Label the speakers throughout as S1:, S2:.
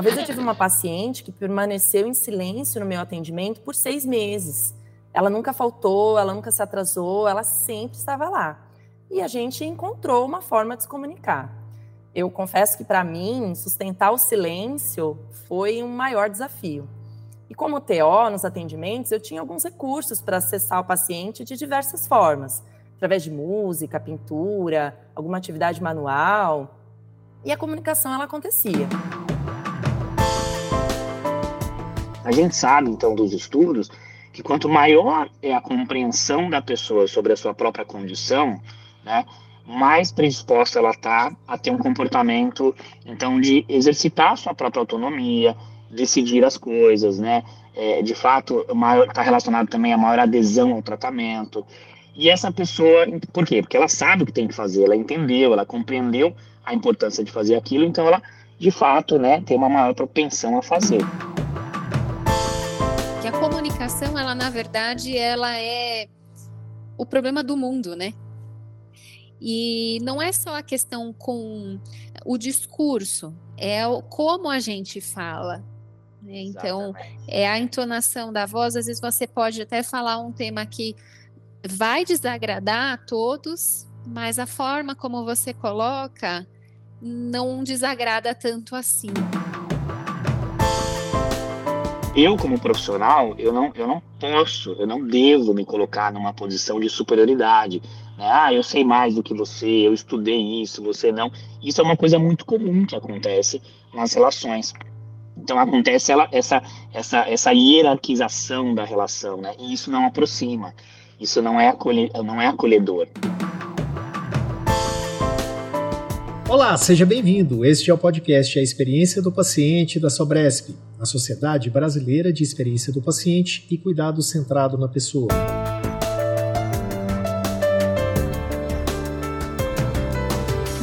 S1: Uma vez eu tive uma paciente que permaneceu em silêncio no meu atendimento por seis meses. Ela nunca faltou, ela nunca se atrasou, ela sempre estava lá. E a gente encontrou uma forma de se comunicar. Eu confesso que para mim, sustentar o silêncio foi um maior desafio. E como TO nos atendimentos, eu tinha alguns recursos para acessar o paciente de diversas formas, através de música, pintura, alguma atividade manual. E a comunicação ela acontecia.
S2: A gente sabe, então, dos estudos, que quanto maior é a compreensão da pessoa sobre a sua própria condição, né, mais predisposta ela está a ter um comportamento, então, de exercitar a sua própria autonomia, decidir as coisas, né? É, de fato, está relacionado também a maior adesão ao tratamento. E essa pessoa, por quê? Porque ela sabe o que tem que fazer, ela entendeu, ela compreendeu a importância de fazer aquilo, então ela, de fato, né, tem uma maior propensão a fazer.
S3: Comunicação, ela na verdade, ela é o problema do mundo, né? E não é só a questão com o discurso, é como a gente fala. Né? Então, é a entonação da voz. Às vezes você pode até falar um tema que vai desagradar a todos, mas a forma como você coloca não desagrada tanto assim.
S2: Eu, como profissional, eu não, eu não posso, eu não devo me colocar numa posição de superioridade. Né? Ah, eu sei mais do que você, eu estudei isso, você não. Isso é uma coisa muito comum que acontece nas relações. Então acontece ela, essa, essa, essa hierarquização da relação, né? E isso não aproxima, isso não é, acolhe, não é acolhedor.
S4: Olá, seja bem-vindo. Este é o podcast A Experiência do Paciente da Sobresp, a Sociedade Brasileira de Experiência do Paciente e Cuidado Centrado na Pessoa.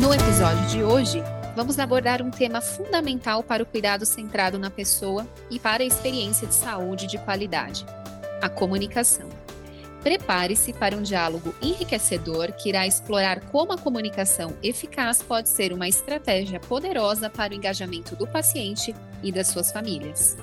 S3: No episódio de hoje, vamos abordar um tema fundamental para o cuidado centrado na pessoa e para a experiência de saúde de qualidade: a comunicação. Prepare-se para um diálogo enriquecedor que irá explorar como a comunicação eficaz pode ser uma estratégia poderosa para o engajamento do paciente e das suas famílias.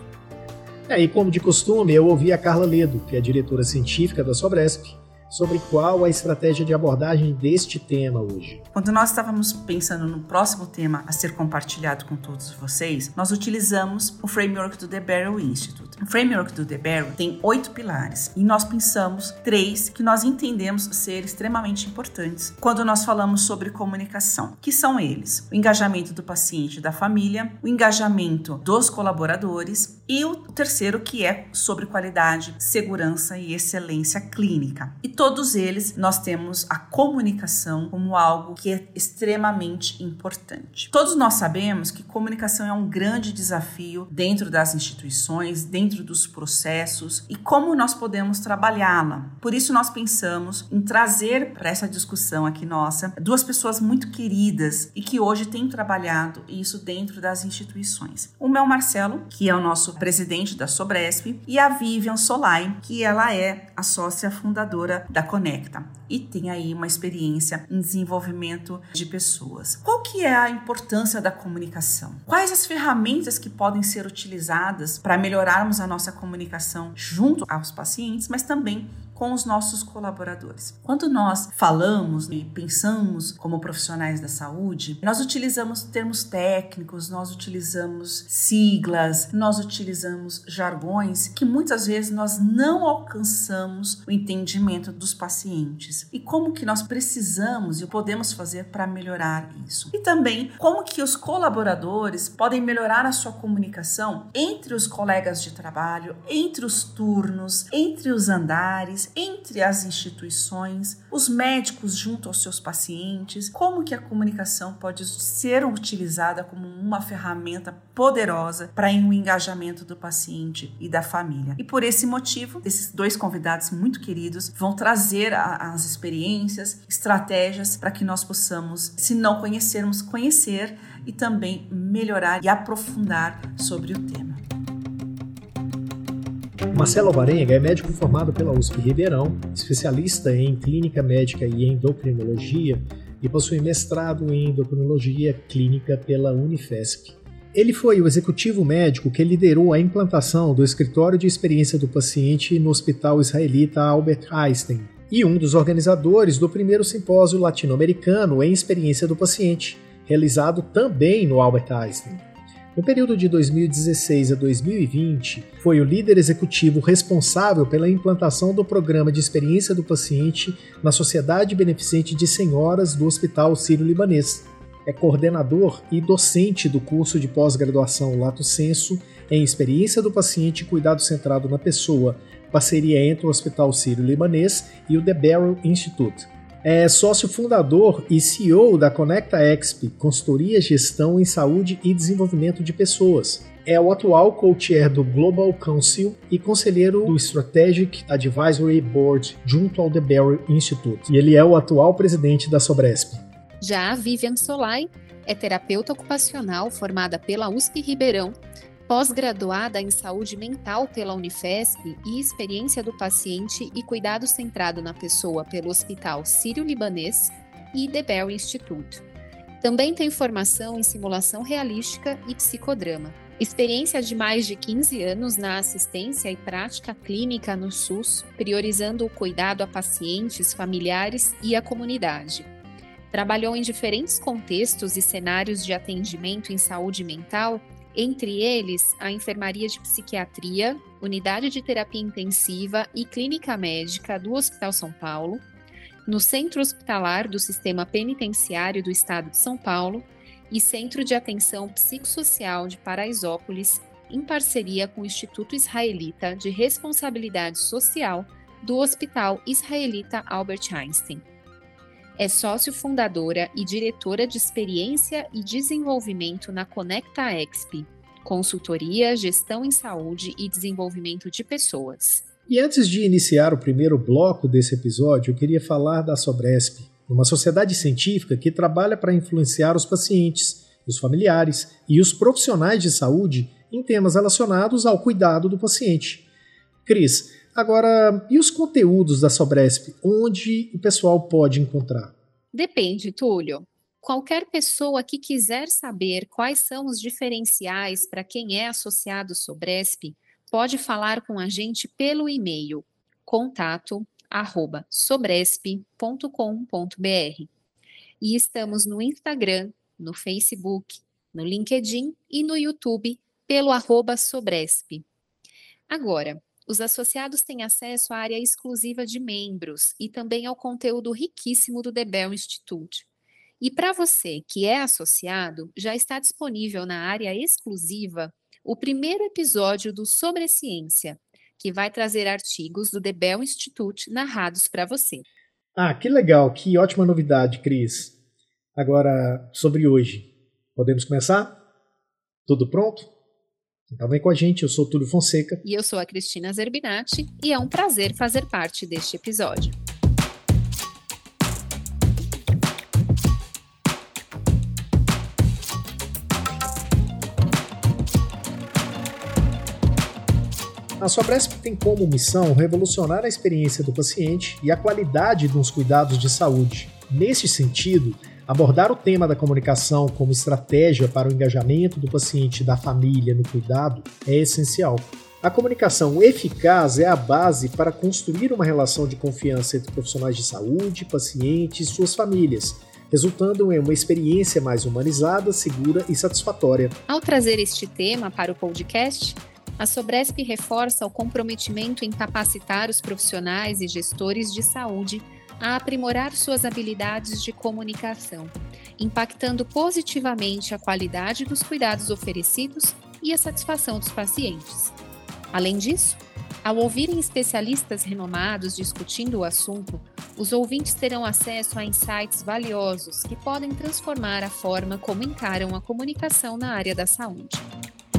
S4: É, e como de costume, eu ouvi a Carla Ledo, que é diretora científica da Sobresp, sobre qual a estratégia de abordagem deste tema hoje.
S5: Quando nós estávamos pensando no próximo tema a ser compartilhado com todos vocês, nós utilizamos o framework do The Barrow Institute. O framework do The Barrow tem oito pilares e nós pensamos três que nós entendemos ser extremamente importantes quando nós falamos sobre comunicação, que são eles: o engajamento do paciente e da família, o engajamento dos colaboradores e o terceiro que é sobre qualidade, segurança e excelência clínica. E todos eles nós temos a comunicação como algo que é extremamente importante. Todos nós sabemos que comunicação é um grande desafio dentro das instituições, dentro dos processos e como nós podemos trabalhá-la. Por isso nós pensamos em trazer para essa discussão aqui nossa duas pessoas muito queridas e que hoje têm trabalhado isso dentro das instituições. Uma é o Marcelo, que é o nosso presidente da Sobresp, e a Vivian Solai, que ela é a sócia fundadora da Conecta e tem aí uma experiência em desenvolvimento de pessoas. Qual que é a importância da comunicação? Quais as ferramentas que podem ser utilizadas para melhorarmos a nossa comunicação junto aos pacientes, mas também com os nossos colaboradores. Quando nós falamos e pensamos como profissionais da saúde, nós utilizamos termos técnicos, nós utilizamos siglas, nós utilizamos jargões que muitas vezes nós não alcançamos o entendimento dos pacientes. E como que nós precisamos e podemos fazer para melhorar isso? E também como que os colaboradores podem melhorar a sua comunicação entre os colegas de trabalho, entre os turnos, entre os andares, entre as instituições, os médicos junto aos seus pacientes, como que a comunicação pode ser utilizada como uma ferramenta poderosa para o engajamento do paciente e da família. E por esse motivo, esses dois convidados muito queridos vão trazer a, as experiências, estratégias para que nós possamos, se não conhecermos, conhecer e também melhorar e aprofundar sobre o tema.
S4: Marcelo Alvarenga é médico formado pela USP Ribeirão, especialista em clínica médica e endocrinologia e possui mestrado em endocrinologia clínica pela Unifesp. Ele foi o executivo médico que liderou a implantação do escritório de experiência do paciente no Hospital Israelita Albert Einstein e um dos organizadores do primeiro simpósio latino-americano em experiência do paciente, realizado também no Albert Einstein. No período de 2016 a 2020, foi o líder executivo responsável pela implantação do programa de experiência do paciente na Sociedade Beneficente de Senhoras do Hospital Sírio-Libanês. É coordenador e docente do curso de pós-graduação Lato Senso em Experiência do Paciente e Cuidado Centrado na Pessoa, parceria entre o Hospital Sírio-Libanês e o The Barrel Institute é sócio fundador e CEO da Conecta Exp, consultoria, gestão em saúde e desenvolvimento de pessoas. É o atual co-chair do Global Council e conselheiro do Strategic Advisory Board junto ao The Barry Institute. E ele é o atual presidente da Sobresp.
S3: Já a Vivian Solai é terapeuta ocupacional formada pela USP Ribeirão pós-graduada em saúde mental pela Unifesp e experiência do paciente e cuidado centrado na pessoa pelo Hospital Sírio-Libanês e The Bell Institute. Também tem formação em simulação realística e psicodrama. Experiência de mais de 15 anos na assistência e prática clínica no SUS, priorizando o cuidado a pacientes, familiares e a comunidade. Trabalhou em diferentes contextos e cenários de atendimento em saúde mental entre eles a enfermaria de psiquiatria, unidade de terapia intensiva e clínica médica do Hospital São Paulo, no Centro Hospitalar do Sistema Penitenciário do Estado de São Paulo e Centro de Atenção Psicossocial de Paraisópolis, em parceria com o Instituto Israelita de Responsabilidade Social do Hospital Israelita Albert Einstein. É sócio fundadora e diretora de experiência e desenvolvimento na Conecta Exp, consultoria, gestão em saúde e desenvolvimento de pessoas.
S4: E antes de iniciar o primeiro bloco desse episódio, eu queria falar da Sobresp, uma sociedade científica que trabalha para influenciar os pacientes, os familiares e os profissionais de saúde em temas relacionados ao cuidado do paciente. Cris, Agora, e os conteúdos da Sobresp? Onde o pessoal pode encontrar?
S3: Depende, Túlio. Qualquer pessoa que quiser saber quais são os diferenciais para quem é associado Sobresp, pode falar com a gente pelo e-mail contato arroba sobresp.com.br. E estamos no Instagram, no Facebook, no LinkedIn e no YouTube pelo arroba Sobresp. Agora, os associados têm acesso à área exclusiva de membros e também ao conteúdo riquíssimo do The Bell Institute. E para você que é associado, já está disponível na área exclusiva o primeiro episódio do Sobre Ciência, que vai trazer artigos do The Bell Institute narrados para você.
S4: Ah, que legal, que ótima novidade, Cris. Agora, sobre hoje. Podemos começar? Tudo pronto? Então vem com a gente, eu sou Túlio Fonseca.
S3: E eu sou a Cristina Zerbinati, e é um prazer fazer parte deste episódio.
S4: A Sobresp tem como missão revolucionar a experiência do paciente e a qualidade dos cuidados de saúde. Neste sentido, Abordar o tema da comunicação como estratégia para o engajamento do paciente e da família no cuidado é essencial. A comunicação eficaz é a base para construir uma relação de confiança entre profissionais de saúde, pacientes e suas famílias, resultando em uma experiência mais humanizada, segura e satisfatória.
S3: Ao trazer este tema para o podcast, a Sobresp reforça o comprometimento em capacitar os profissionais e gestores de saúde a aprimorar suas habilidades de comunicação, impactando positivamente a qualidade dos cuidados oferecidos e a satisfação dos pacientes. Além disso, ao ouvirem especialistas renomados discutindo o assunto, os ouvintes terão acesso a insights valiosos que podem transformar a forma como encaram a comunicação na área da saúde.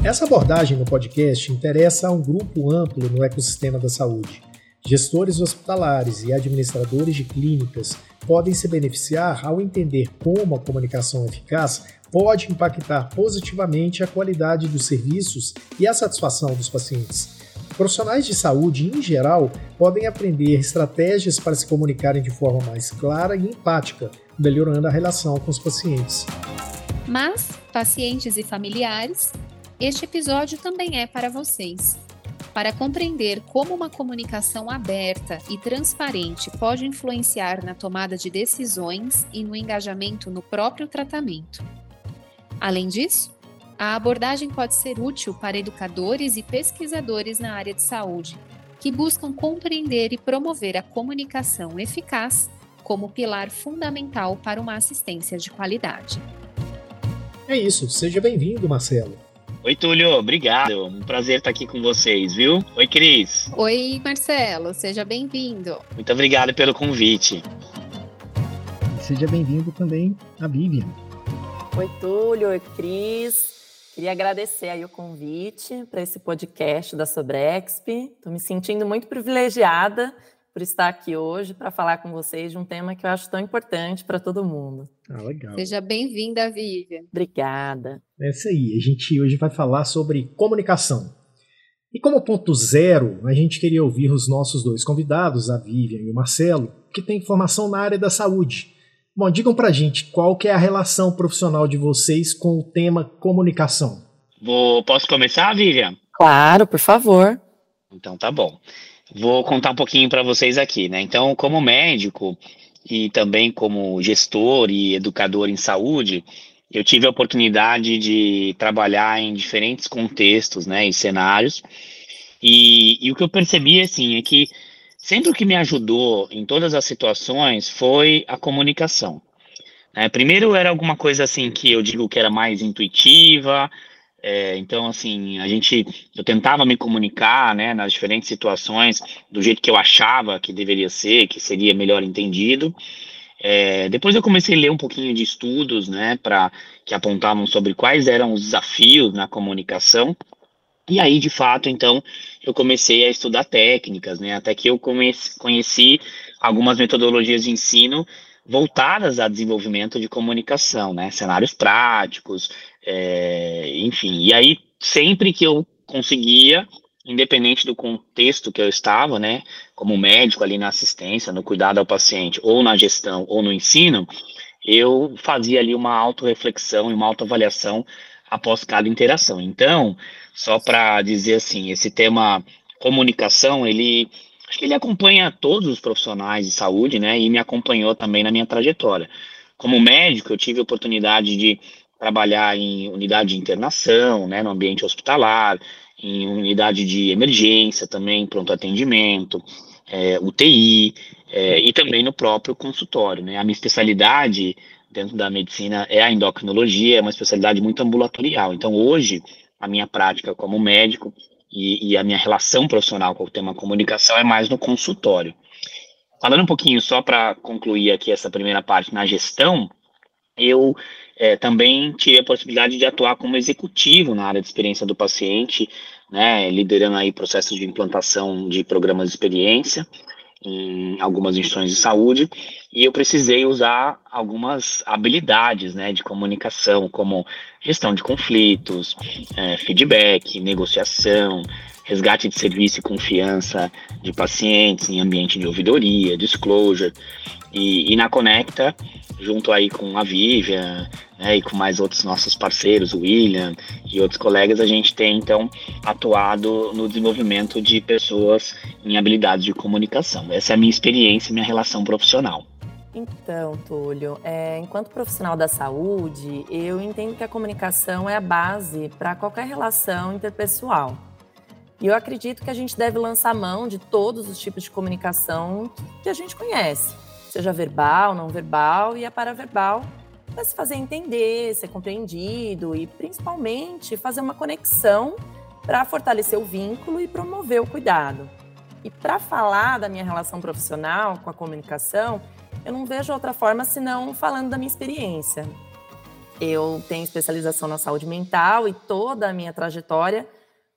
S4: Essa abordagem no podcast interessa a um grupo amplo no ecossistema da saúde Gestores hospitalares e administradores de clínicas podem se beneficiar ao entender como a comunicação eficaz pode impactar positivamente a qualidade dos serviços e a satisfação dos pacientes. Profissionais de saúde, em geral, podem aprender estratégias para se comunicarem de forma mais clara e empática, melhorando a relação com os pacientes.
S3: Mas, pacientes e familiares, este episódio também é para vocês. Para compreender como uma comunicação aberta e transparente pode influenciar na tomada de decisões e no engajamento no próprio tratamento. Além disso, a abordagem pode ser útil para educadores e pesquisadores na área de saúde, que buscam compreender e promover a comunicação eficaz como pilar fundamental para uma assistência de qualidade.
S4: É isso, seja bem-vindo, Marcelo.
S2: Oi, Túlio, obrigado. Um prazer estar aqui com vocês, viu? Oi, Cris.
S3: Oi, Marcelo, seja bem-vindo.
S2: Muito obrigado pelo convite.
S4: Seja bem-vindo também a Vivian.
S1: Oi, Túlio, oi, Cris. Queria agradecer aí o convite para esse podcast da Sobrexp. Estou me sentindo muito privilegiada por estar aqui hoje para falar com vocês de um tema que eu acho tão importante para todo mundo.
S4: Ah, legal.
S3: Seja bem-vinda, Vivian.
S1: Obrigada.
S4: É isso aí. A gente hoje vai falar sobre comunicação. E como ponto zero, a gente queria ouvir os nossos dois convidados, a Vivian e o Marcelo, que têm formação na área da saúde Bom, digam pra gente qual que é a relação profissional de vocês com o tema comunicação.
S2: Vou, posso começar, Vivian?
S1: Claro, por favor.
S2: Então tá bom. Vou contar um pouquinho para vocês aqui, né? Então, como médico e também como gestor e educador em saúde, eu tive a oportunidade de trabalhar em diferentes contextos, né, e cenários. E, e o que eu percebi, assim, é que sempre o que me ajudou em todas as situações foi a comunicação. É, primeiro era alguma coisa assim que eu digo que era mais intuitiva, é, então assim a gente eu tentava me comunicar, né, nas diferentes situações do jeito que eu achava que deveria ser, que seria melhor entendido. É, depois eu comecei a ler um pouquinho de estudos, né, para que apontavam sobre quais eram os desafios na comunicação e aí, de fato, então, eu comecei a estudar técnicas, né? Até que eu comece, conheci algumas metodologias de ensino voltadas a desenvolvimento de comunicação, né? Cenários práticos, é, enfim. E aí, sempre que eu conseguia, independente do contexto que eu estava, né? Como médico ali na assistência, no cuidado ao paciente, ou na gestão, ou no ensino, eu fazia ali uma autorreflexão e uma autoavaliação após cada interação. Então, só para dizer assim, esse tema comunicação, ele acho que ele acompanha todos os profissionais de saúde, né? E me acompanhou também na minha trajetória. Como médico, eu tive a oportunidade de trabalhar em unidade de internação, né, no ambiente hospitalar, em unidade de emergência também, pronto atendimento, é, UTI, é, e também no próprio consultório, né. A minha especialidade dentro da medicina é a endocrinologia, é uma especialidade muito ambulatorial. Então, hoje, a minha prática como médico e, e, a minha relação profissional com o tema comunicação é mais no consultório. Falando um pouquinho só para concluir aqui essa primeira parte na gestão, eu é, também tive a possibilidade de atuar como executivo na área de experiência do paciente, né, liderando aí processos de implantação de programas de experiência em algumas instituições de saúde. E eu precisei usar algumas habilidades né, de comunicação, como gestão de conflitos, é, feedback, negociação, resgate de serviço e confiança de pacientes em ambiente de ouvidoria, disclosure. E, e na Conecta, junto aí com a Vivian né, e com mais outros nossos parceiros, o William e outros colegas, a gente tem então atuado no desenvolvimento de pessoas em habilidades de comunicação. Essa é a minha experiência, minha relação profissional.
S1: Então, Túlio, é, enquanto profissional da saúde, eu entendo que a comunicação é a base para qualquer relação interpessoal. E eu acredito que a gente deve lançar mão de todos os tipos de comunicação que a gente conhece, seja verbal, não verbal e a paraverbal, para se fazer entender, ser compreendido e principalmente fazer uma conexão para fortalecer o vínculo e promover o cuidado. E para falar da minha relação profissional com a comunicação, eu não vejo outra forma senão falando da minha experiência. Eu tenho especialização na saúde mental e toda a minha trajetória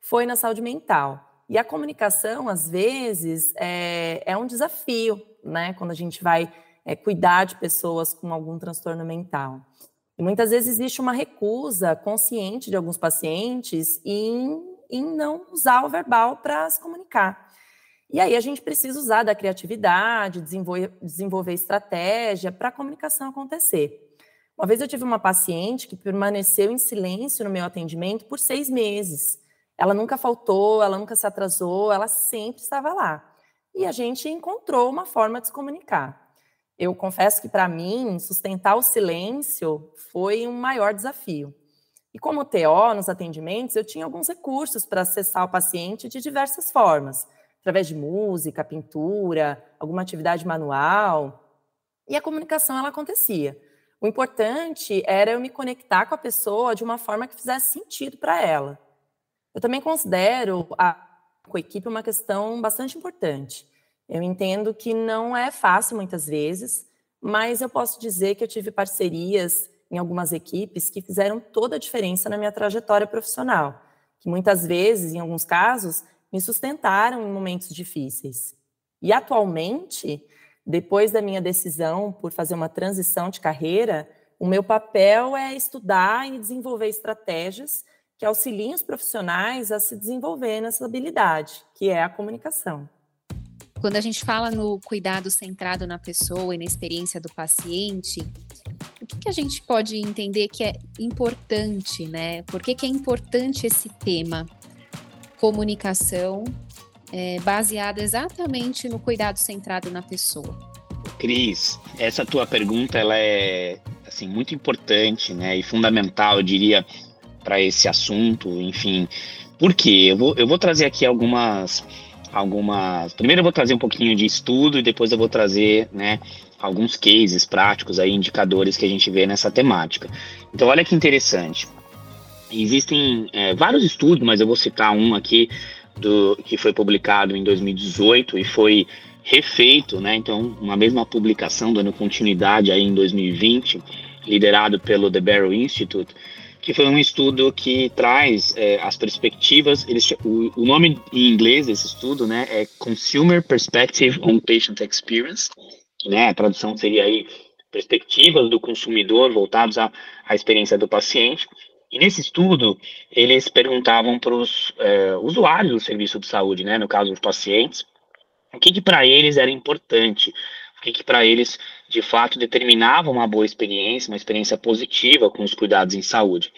S1: foi na saúde mental. E a comunicação, às vezes, é, é um desafio, né? Quando a gente vai é, cuidar de pessoas com algum transtorno mental. E muitas vezes existe uma recusa consciente de alguns pacientes em, em não usar o verbal para se comunicar. E aí a gente precisa usar da criatividade, desenvolver, desenvolver estratégia para a comunicação acontecer. Uma vez eu tive uma paciente que permaneceu em silêncio no meu atendimento por seis meses. Ela nunca faltou, ela nunca se atrasou, ela sempre estava lá. E a gente encontrou uma forma de se comunicar. Eu confesso que, para mim, sustentar o silêncio foi um maior desafio. E como TO nos atendimentos, eu tinha alguns recursos para acessar o paciente de diversas formas, através de música, pintura, alguma atividade manual. E a comunicação ela acontecia. O importante era eu me conectar com a pessoa de uma forma que fizesse sentido para ela. Eu também considero a, com a equipe uma questão bastante importante. Eu entendo que não é fácil muitas vezes, mas eu posso dizer que eu tive parcerias em algumas equipes que fizeram toda a diferença na minha trajetória profissional, que muitas vezes, em alguns casos, me sustentaram em momentos difíceis. E atualmente, depois da minha decisão por fazer uma transição de carreira, o meu papel é estudar e desenvolver estratégias que auxiliem os profissionais a se desenvolver nessa habilidade, que é a comunicação.
S3: Quando a gente fala no cuidado centrado na pessoa e na experiência do paciente, o que, que a gente pode entender que é importante, né? Por que, que é importante esse tema? Comunicação é, baseada exatamente no cuidado centrado na pessoa.
S2: Cris, essa tua pergunta ela é assim muito importante, né, e fundamental, eu diria, para esse assunto. Enfim, por quê? Eu vou, eu vou trazer aqui algumas algumas. Primeiro eu vou trazer um pouquinho de estudo e depois eu vou trazer, né, alguns cases práticos aí, indicadores que a gente vê nessa temática. Então, olha que interessante. Existem é, vários estudos, mas eu vou citar um aqui do, que foi publicado em 2018 e foi refeito, né? Então, uma mesma publicação dando continuidade aí em 2020, liderado pelo The Barrow Institute, que foi um estudo que traz é, as perspectivas. Eles, o, o, nome em inglês desse estudo, né, é Consumer Perspective on Patient Experience, né? A tradução seria aí perspectivas do consumidor voltados à, à experiência do paciente. E nesse estudo, eles perguntavam para os é, usuários do serviço de saúde, né, no caso os pacientes, o que, que para eles era importante, o que, que para eles de fato determinava uma boa experiência, uma experiência positiva com os cuidados em saúde.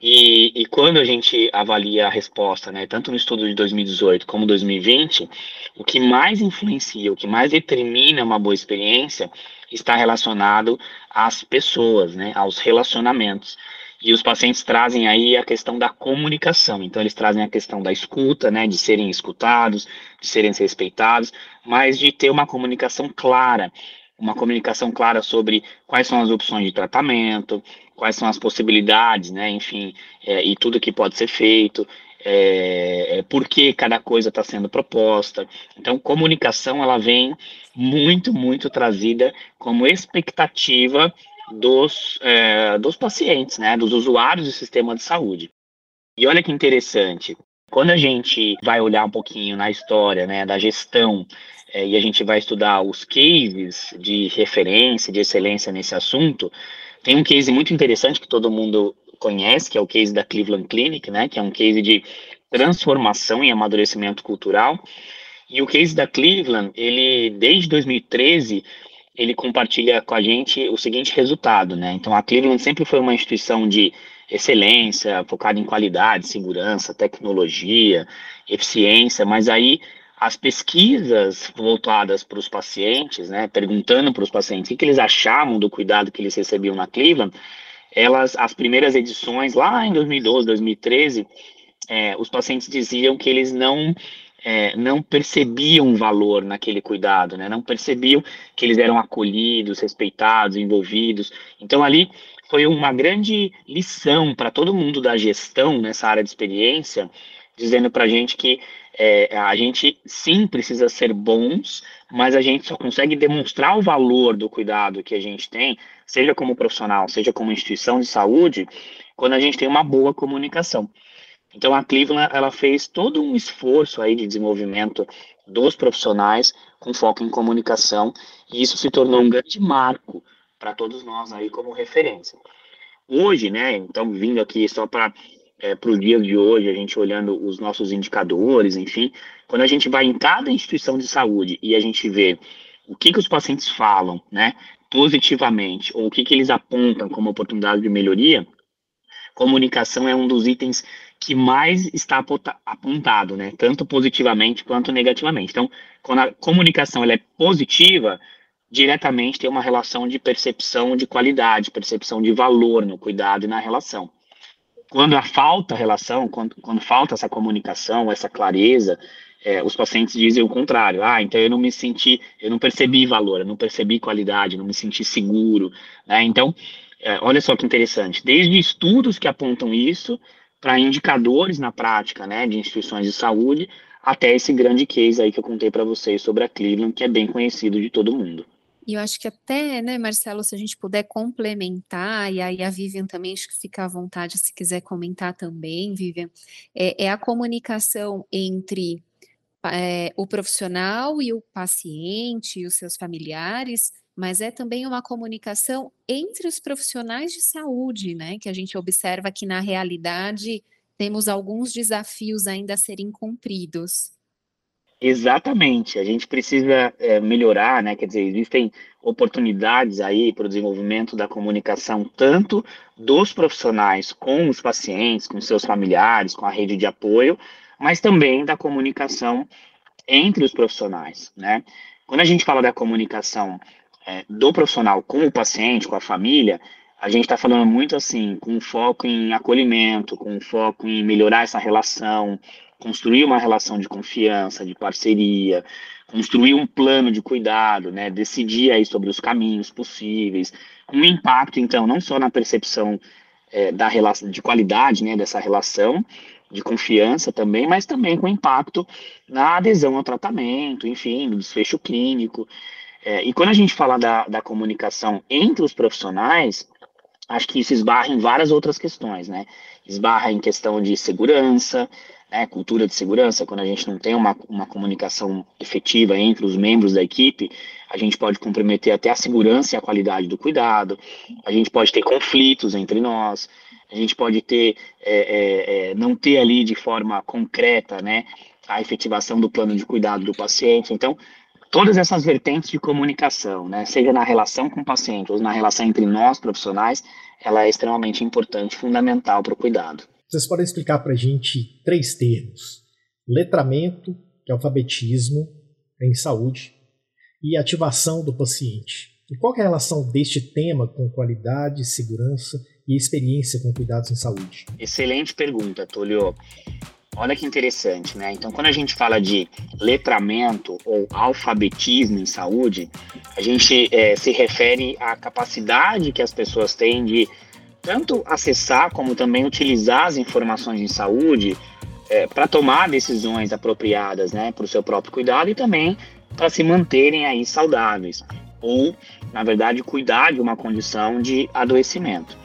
S2: E, e, quando a gente avalia a resposta, né, tanto no estudo de 2018 como 2020, o que mais influencia, o que mais determina uma boa experiência está relacionado às pessoas, né, aos relacionamentos. E os pacientes trazem aí a questão da comunicação. Então, eles trazem a questão da escuta, né, de serem escutados, de serem respeitados, mas de ter uma comunicação clara. Uma comunicação clara sobre quais são as opções de tratamento, quais são as possibilidades, né, enfim, é, e tudo que pode ser feito, é, é, por que cada coisa está sendo proposta. Então, comunicação, ela vem muito, muito trazida como expectativa dos, é, dos pacientes, né, dos usuários do sistema de saúde. E olha que interessante, quando a gente vai olhar um pouquinho na história né, da gestão é, e a gente vai estudar os cases de referência, de excelência nesse assunto, tem um case muito interessante que todo mundo conhece, que é o case da Cleveland Clinic, né, que é um case de transformação e amadurecimento cultural. E o case da Cleveland, ele desde 2013 ele compartilha com a gente o seguinte resultado, né? Então, a Cleveland sempre foi uma instituição de excelência, focada em qualidade, segurança, tecnologia, eficiência, mas aí as pesquisas voltadas para os pacientes, né, perguntando para os pacientes o que, eles achavam do cuidado que eles recebiam na Cleveland, elas, as primeiras edições, lá em 2012, 2013, é, os pacientes diziam que eles não é, não percebiam valor naquele cuidado, né? não percebiam que eles eram acolhidos, respeitados, envolvidos. Então, ali foi uma grande lição para todo mundo da gestão nessa área de experiência, dizendo para a gente que é, a gente sim precisa ser bons, mas a gente só consegue demonstrar o valor do cuidado que a gente tem, seja como profissional, seja como instituição de saúde, quando a gente tem uma boa comunicação. Então a Cleveland ela fez todo um esforço aí de desenvolvimento dos profissionais com foco em comunicação e isso se tornou um grande marco para todos nós aí como referência. Hoje, né? Então vindo aqui só para é, para o dia de hoje, a gente olhando os nossos indicadores, enfim, quando a gente vai em cada instituição de saúde e a gente vê o que, que os pacientes falam, né? positivamente, ou o que, que eles apontam como oportunidade de melhoria, comunicação é um dos itens que mais está apontado, né? Tanto positivamente quanto negativamente. Então, quando a comunicação ela é positiva, diretamente tem uma relação de percepção de qualidade, percepção de valor no cuidado e na relação. Quando falta relação, quando, quando falta essa comunicação, essa clareza, é, os pacientes dizem o contrário. Ah, então eu não me senti, eu não percebi valor, eu não percebi qualidade, não me senti seguro. Né? Então, é, olha só que interessante. Desde estudos que apontam isso, para indicadores na prática, né, de instituições de saúde, até esse grande case aí que eu contei para vocês sobre a Cleveland, que é bem conhecido de todo mundo.
S3: E eu acho que até, né, Marcelo, se a gente puder complementar, e aí a Vivian também acho que fica à vontade se quiser comentar também, Vivian, é, é a comunicação entre é, o profissional e o paciente e os seus familiares, mas é também uma comunicação entre os profissionais de saúde, né? Que a gente observa que na realidade temos alguns desafios ainda a serem cumpridos.
S2: Exatamente, a gente precisa é, melhorar, né? Quer dizer, existem oportunidades aí para o desenvolvimento da comunicação, tanto dos profissionais com os pacientes, com seus familiares, com a rede de apoio, mas também da comunicação entre os profissionais, né? Quando a gente fala da comunicação é, do profissional com o paciente, com a família, a gente está falando muito assim, com foco em acolhimento, com foco em melhorar essa relação, construir uma relação de confiança, de parceria, construir um plano de cuidado, né? Decidir aí sobre os caminhos possíveis, um impacto, então, não só na percepção é, da relação de qualidade, né, dessa relação, de confiança também, mas também com impacto na adesão ao tratamento, enfim, no desfecho clínico. É, e quando a gente fala da, da comunicação entre os profissionais, acho que isso esbarra em várias outras questões, né? Esbarra em questão de segurança, né, cultura de segurança, quando a gente não tem uma, uma comunicação efetiva entre os membros da equipe, a gente pode comprometer até a segurança e a qualidade do cuidado, a gente pode ter conflitos entre nós, a gente pode ter, é, é, é, não ter ali de forma concreta, né, a efetivação do plano de cuidado do paciente. Então, todas essas vertentes de comunicação, né, seja na relação com o paciente ou na relação entre nós profissionais, ela é extremamente importante, fundamental para o cuidado.
S4: Vocês podem explicar para a gente três termos: letramento, que é alfabetismo em saúde, e ativação do paciente. E qual é a relação deste tema com qualidade, segurança e experiência com cuidados em saúde?
S2: Excelente pergunta, Tulio. Olha que interessante, né? Então, quando a gente fala de letramento ou alfabetismo em saúde, a gente é, se refere à capacidade que as pessoas têm de tanto acessar como também utilizar as informações em saúde é, para tomar decisões apropriadas, né, para o seu próprio cuidado e também para se manterem aí saudáveis ou, na verdade, cuidar de uma condição de adoecimento.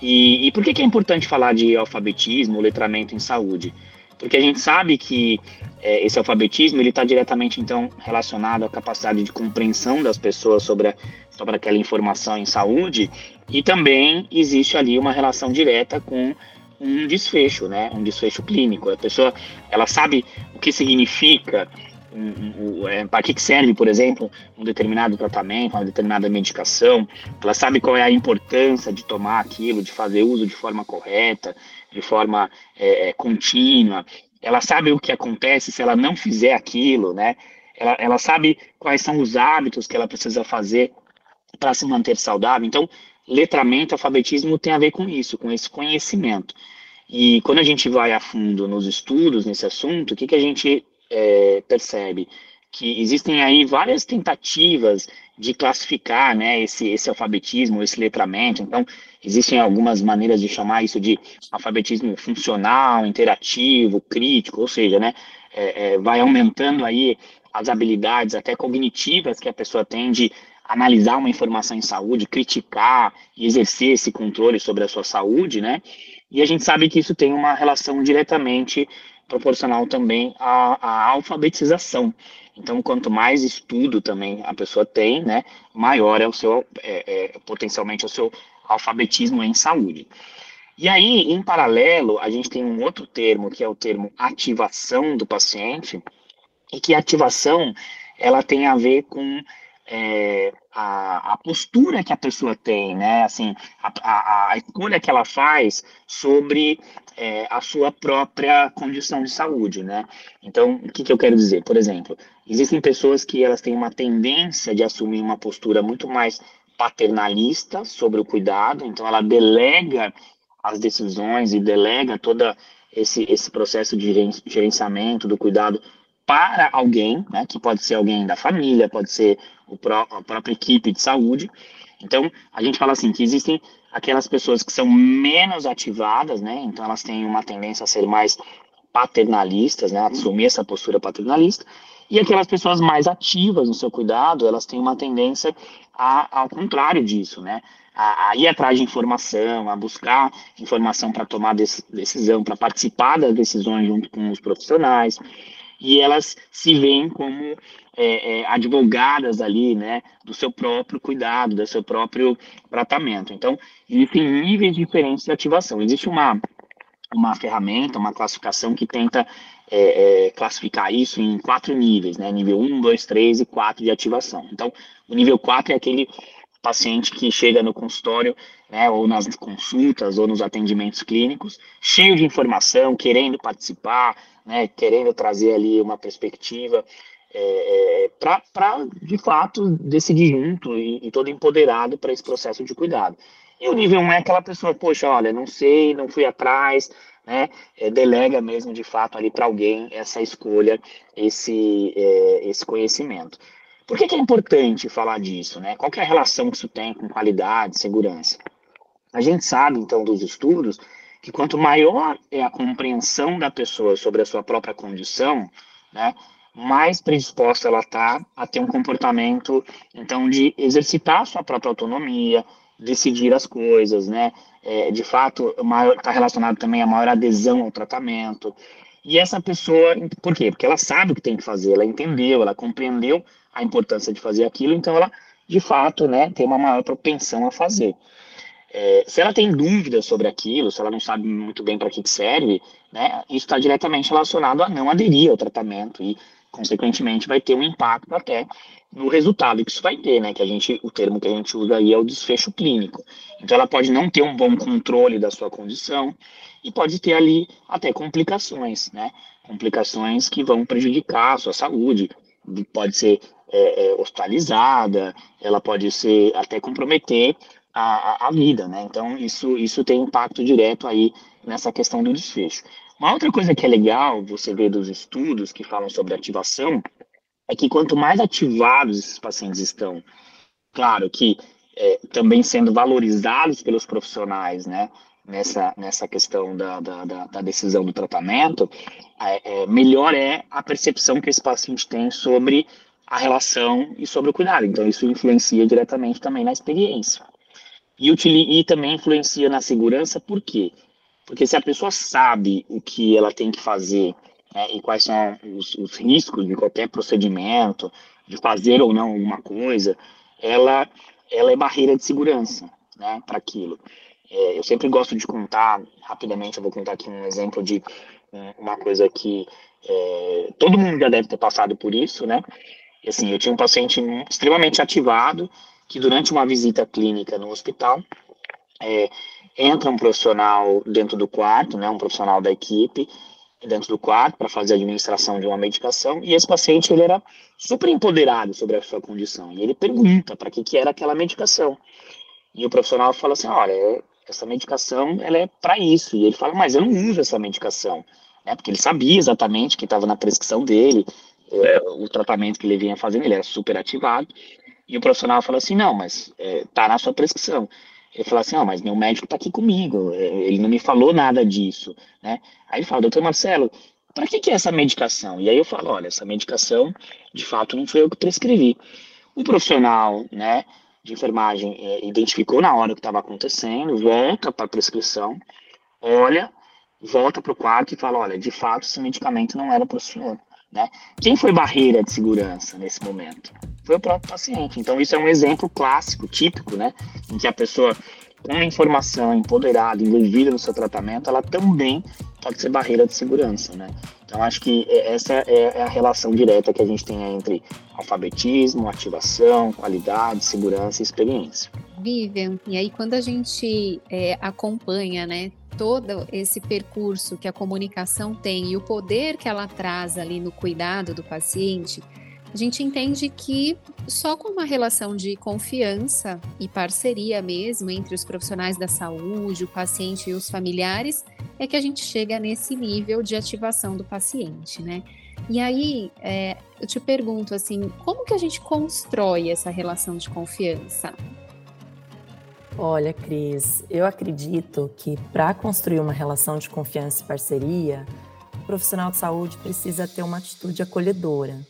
S2: E, e por que, que é importante falar de alfabetismo, letramento em saúde? Porque a gente sabe que é, esse alfabetismo ele está diretamente então relacionado à capacidade de compreensão das pessoas sobre, a, sobre aquela informação em saúde e também existe ali uma relação direta com um desfecho, né? Um desfecho clínico. A pessoa ela sabe o que significa um, um, é, para que serve, por exemplo, um determinado tratamento, uma determinada medicação, ela sabe qual é a importância de tomar aquilo, de fazer uso de forma correta, de forma é, é, contínua, ela sabe o que acontece se ela não fizer aquilo, né? Ela, ela sabe quais são os hábitos que ela precisa fazer para se manter saudável. Então, letramento, alfabetismo tem a ver com isso, com esse conhecimento. E quando a gente vai a fundo nos estudos nesse assunto, o que, que a gente é, percebe que existem aí várias tentativas de classificar né, esse, esse alfabetismo, esse letramento. Então, existem algumas maneiras de chamar isso de alfabetismo funcional, interativo, crítico, ou seja, né, é, é, vai aumentando aí as habilidades até cognitivas que a pessoa tem de analisar uma informação em saúde, criticar e exercer esse controle sobre a sua saúde, né? E a gente sabe que isso tem uma relação diretamente proporcional também à, à alfabetização. Então, quanto mais estudo também a pessoa tem, né, maior é o seu, é, é, potencialmente, o seu alfabetismo em saúde. E aí, em paralelo, a gente tem um outro termo, que é o termo ativação do paciente, e que ativação, ela tem a ver com é, a, a, postura que a pessoa tem, né? Assim, a, a, a escolha que ela faz sobre é, a sua própria condição de saúde, né? Então, o que, que eu quero dizer? Por exemplo, existem pessoas que elas têm uma tendência de assumir uma postura muito mais paternalista sobre o cuidado, então ela delega as decisões e delega todo esse, esse processo de gerenciamento do cuidado para alguém, né, que pode ser alguém da família, pode ser pró a própria equipe de saúde. Então, a gente fala assim, que existem aquelas pessoas que são menos ativadas, né, então elas têm uma tendência a ser mais paternalistas, né, assumir essa postura paternalista, e aquelas pessoas mais ativas no seu cuidado, elas têm uma tendência a, ao contrário disso, né, a, a ir atrás de informação, a buscar informação para tomar decisão, para participar das decisões junto com os profissionais e elas se veem como é, é, advogadas ali, né, do seu próprio cuidado, do seu próprio tratamento. Então, existem níveis diferentes de ativação. Existe uma, uma ferramenta, uma classificação que tenta é, é classificar isso em quatro níveis, né, nível 1, 2, 3 e 4 de ativação. Então, o nível 4 é aquele paciente que chega no consultório, né, ou nas consultas, ou nos atendimentos clínicos, cheio de informação, querendo participar, né, querendo trazer ali uma perspectiva é, é para, de fato, decidir junto e, e todo empoderado para esse processo de cuidado. E o nível 1 um é aquela pessoa, poxa, olha, não sei, não fui atrás, né, é, delega mesmo, de fato, ali para alguém essa escolha, esse, é, esse conhecimento. Por que, que, é importante falar disso? Né? Qual é a relação que isso tem com qualidade, segurança? A gente sabe, então, dos estudos, que quanto maior é a compreensão da pessoa sobre a sua própria condição, né, mais predisposta ela está a ter um comportamento, então, de exercitar sua própria autonomia, decidir as coisas, né, é, de fato, está relacionado também a maior adesão ao tratamento. E essa pessoa, por quê? Porque ela sabe o que tem que fazer, ela entendeu, ela compreendeu a importância de fazer aquilo, então ela, de fato, né, tem uma maior propensão a fazer. É, se ela tem dúvidas sobre aquilo, se ela não sabe muito bem para que serve, né, isso está diretamente relacionado a não aderir ao tratamento e, consequentemente, vai ter um impacto até no resultado que isso vai ter, né, que a gente, o termo que a gente usa aí é o desfecho clínico. Então, ela pode não ter um bom controle da sua condição e pode ter ali até complicações, né, complicações que vão prejudicar a sua saúde, pode ser é, é, hospitalizada, ela pode ser até comprometer a, a, vida, né? Então isso, isso tem impacto direto aí nessa questão do desfecho. Uma outra coisa que é legal você ver dos estudos que falam sobre ativação é que quanto mais ativados esses pacientes estão, claro que é, também sendo valorizados pelos profissionais, né? Nessa, nessa questão da, da, da decisão do tratamento, é, é, melhor é a percepção que esse paciente tem sobre a relação e sobre o cuidado. Então, isso influencia diretamente também na experiência. E, e também influencia na segurança, por quê? Porque se a pessoa sabe o que ela tem que fazer né, e quais são os, os, riscos de qualquer procedimento, de fazer ou não alguma coisa, ela, ela é barreira de segurança né, para aquilo. É, eu sempre gosto de contar, rapidamente, eu vou contar aqui um exemplo de uma coisa que é, todo mundo já deve ter passado por isso, né? E, assim, eu tinha um paciente extremamente ativado, que durante uma visita clínica no hospital, é, entra um profissional dentro do quarto, né, um profissional da equipe, dentro do quarto para fazer a administração de uma medicação, e esse paciente ele era super empoderado sobre a sua condição, e ele pergunta para que, que era aquela medicação. E o profissional fala assim, olha, essa medicação ela é para isso, e ele fala, mas eu não uso essa medicação, né, porque ele sabia exatamente que estava na prescrição dele, é, o tratamento que ele vinha fazendo, ele era super ativado, e o profissional falou assim, não, mas é, tá na sua prescrição. Ele falou assim, não, mas meu médico está aqui comigo, é, ele não me falou nada disso, né? Aí ele fala, doutor Marcelo, para que, que é essa medicação? E aí eu falo, olha, essa medicação, de fato, não foi eu que prescrevi. O profissional, né, de enfermagem é, identificou na hora o que estava acontecendo, volta para a prescrição, olha, volta para o quarto e fala, olha, de fato, esse medicamento não era para o senhor. Né? Quem foi barreira de segurança nesse momento? Foi o próprio paciente. Então, isso é um exemplo clássico, típico, né? Em que a pessoa com a informação empoderada, envolvida no seu tratamento, ela também pode ser barreira de segurança, né? Então, acho que essa é a relação direta que a gente tem entre alfabetismo, ativação, qualidade, segurança e experiência.
S3: Vivian, e aí quando a gente é, acompanha, né, todo esse percurso que a comunicação tem e o poder que ela traz ali no cuidado do paciente, a gente entende que só com uma relação de confiança e parceria mesmo entre os profissionais da saúde, o paciente e os familiares, é que a gente chega nesse nível de ativação do paciente, né? E aí, é, eu te pergunto assim, como que a gente constrói essa relação de confiança?
S1: Olha, Cris, eu acredito que para construir uma relação de confiança e parceria, o profissional de saúde precisa ter uma atitude acolhedora.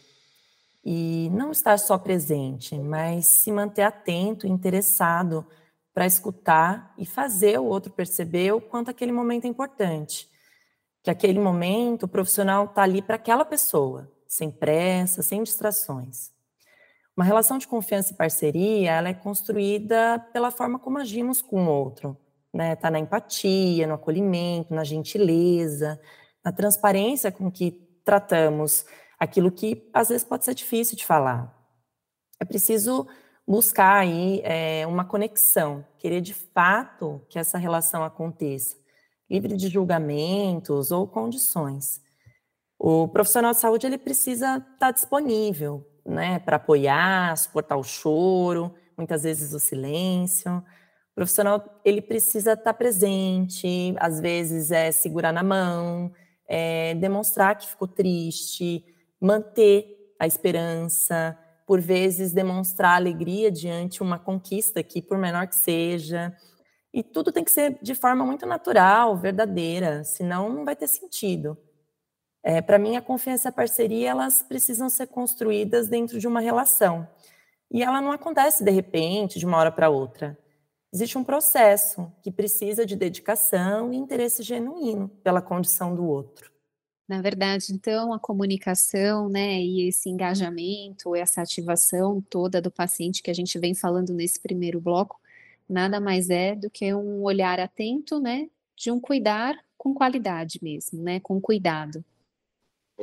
S1: E não estar só presente, mas se manter atento interessado para escutar e fazer o outro perceber o quanto aquele momento é importante. Que aquele momento o profissional está ali para aquela pessoa, sem pressa, sem distrações. Uma relação de confiança e parceria, ela é construída pela forma como agimos com o outro, né? Tá na empatia, no acolhimento, na gentileza, na transparência com que tratamos aquilo que às vezes pode ser difícil de falar. É preciso buscar aí é, uma conexão, querer de fato que essa relação aconteça, livre de julgamentos ou condições. O profissional de saúde ele precisa estar disponível, né, para apoiar, suportar o choro, muitas vezes o silêncio. O profissional ele precisa estar presente, às vezes é segurar na mão, é demonstrar que ficou triste, manter a esperança, por vezes demonstrar alegria diante uma conquista que, por menor que seja, e tudo tem que ser de forma muito natural, verdadeira, senão não vai ter sentido. É, Para mim, a confiança e a parceria elas precisam ser construídas dentro de uma relação. E ela não acontece de repente, de uma hora para outra. Existe um processo que precisa de dedicação e interesse genuíno pela condição do outro.
S3: Na verdade, então, a comunicação, né, e esse engajamento, essa ativação toda do paciente que a gente vem falando nesse primeiro bloco, nada mais é do que um olhar atento, né, de um cuidar com qualidade mesmo, né, com cuidado.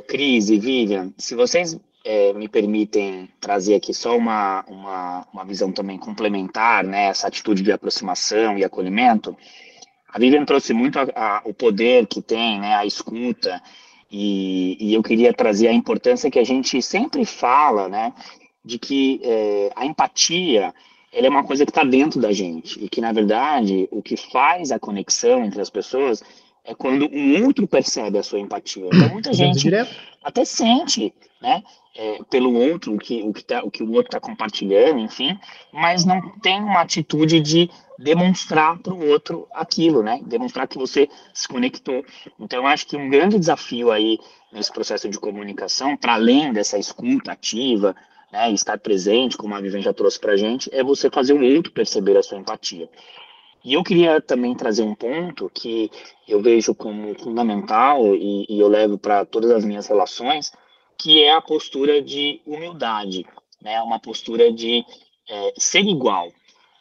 S2: Cris e Vivian, se vocês é, me permitem trazer aqui só uma, uma, uma visão também complementar, né, essa atitude de aproximação e acolhimento, a Vivian trouxe muito a, a, o poder que tem, né, a escuta, e, e, eu queria trazer a importância que a gente sempre fala, né, de que é, a empatia ela é uma coisa que está dentro da gente e que na verdade o que faz a conexão entre as pessoas é quando um outro percebe a sua empatia. Então muita gente até sente, né, é, pelo outro o que o que, tá, o que o outro está compartilhando, enfim, mas não tem uma atitude de demonstrar para o outro aquilo, né? Demonstrar que você se conectou. Então, eu acho que um grande desafio aí nesse processo de comunicação, para além dessa escuta ativa, né, estar presente, como a Vivian já trouxe para a gente, é você fazer o outro perceber a sua empatia. E eu queria também trazer um ponto que eu vejo como fundamental e, e eu levo para todas as minhas relações, que é a postura de humildade, né? Uma postura de é, ser igual.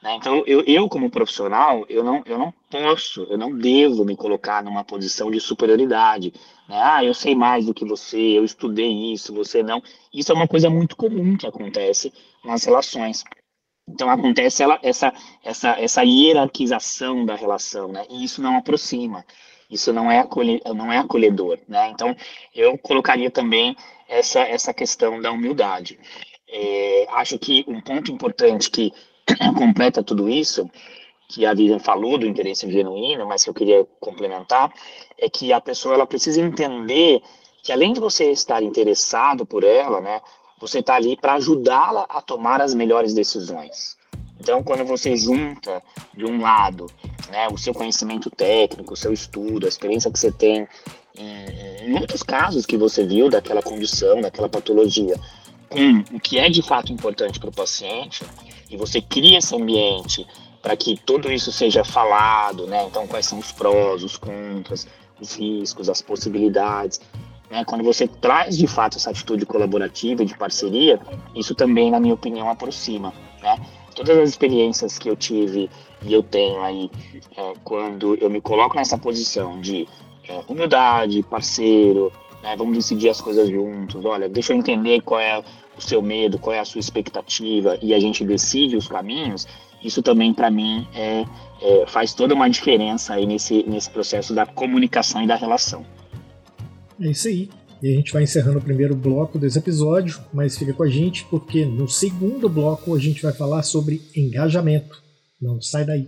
S2: Né? Então, eu, eu como profissional, eu não, eu não posso, eu não devo me colocar numa posição de superioridade. Né? Ah, eu sei mais do que você, eu estudei isso, você não. Isso é uma coisa muito comum que acontece nas relações. Então acontece ela, essa, essa, essa hierarquização da relação, né? E isso não aproxima, isso não é, acolhe, não é acolhedor, né? Então eu colocaria também essa, essa questão da humildade. É, acho que um ponto importante que completa tudo isso, que a Vivian falou do interesse genuíno, mas que eu queria complementar, é que a pessoa ela precisa entender que além de você estar interessado por ela, né, você está ali para ajudá-la a tomar as melhores decisões. Então, quando você junta de um lado né, o seu conhecimento técnico, o seu estudo, a experiência que você tem em, muitos casos que você viu daquela condição, daquela patologia, com o que é de fato importante para o paciente, e você cria esse ambiente para que tudo isso seja falado, né? Então, quais são os prós, os contras, os riscos, as possibilidades. Né? Quando você traz de fato essa atitude colaborativa e de parceria, isso também, na minha opinião, aproxima. Né? Todas as experiências que eu tive e eu tenho aí, é, quando eu me coloco nessa posição de é, humildade, parceiro, né? Vamos decidir as coisas juntos. Olha, deixa eu entender qual é o seu medo, qual é a sua expectativa e a gente decide os caminhos. Isso também para mim é, é, faz toda uma diferença aí nesse, nesse processo da comunicação e da relação.
S4: É isso aí. E a gente vai encerrando o primeiro bloco desse episódio, mas fica com a gente porque no segundo bloco a gente vai falar sobre engajamento. Não sai daí.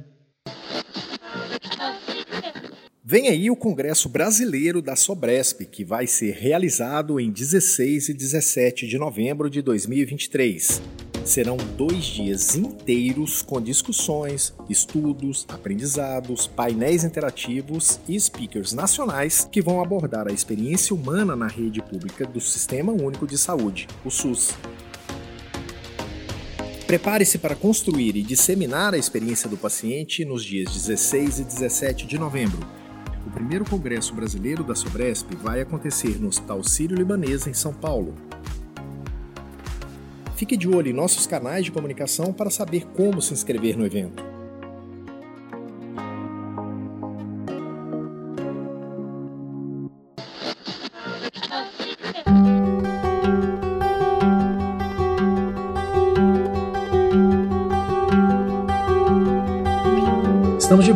S4: Vem aí o Congresso Brasileiro da Sobresp, que vai ser realizado em 16 e 17 de novembro de 2023. Serão dois dias inteiros com discussões, estudos, aprendizados, painéis interativos e speakers nacionais que vão abordar a experiência humana na rede pública do Sistema Único de Saúde, o SUS. Prepare-se para construir e disseminar a experiência do paciente nos dias 16 e 17 de novembro o primeiro Congresso Brasileiro da Sobresp vai acontecer no Hospital Sírio-Libanês, em São Paulo. Fique de olho em nossos canais de comunicação para saber como se inscrever no evento.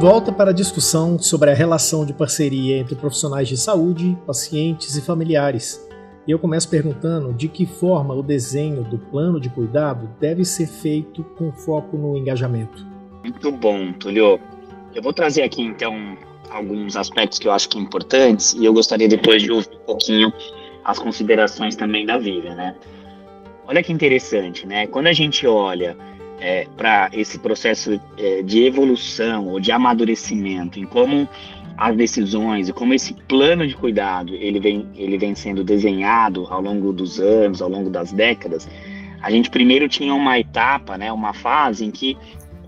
S4: Volta para a discussão sobre a relação de parceria entre profissionais de saúde, pacientes e familiares. E eu começo perguntando de que forma o desenho do plano de cuidado deve ser feito com foco no engajamento.
S2: Muito bom, Tulio. Eu vou trazer aqui então alguns aspectos que eu acho que são importantes e eu gostaria depois de ouvir um pouquinho as considerações também da Vivian, né? Olha que interessante, né? Quando a gente olha é, para esse processo é, de evolução ou de amadurecimento, em como as decisões e como esse plano de cuidado ele vem, ele vem sendo desenhado ao longo dos anos, ao longo das décadas, a gente primeiro tinha uma etapa, né, uma fase em que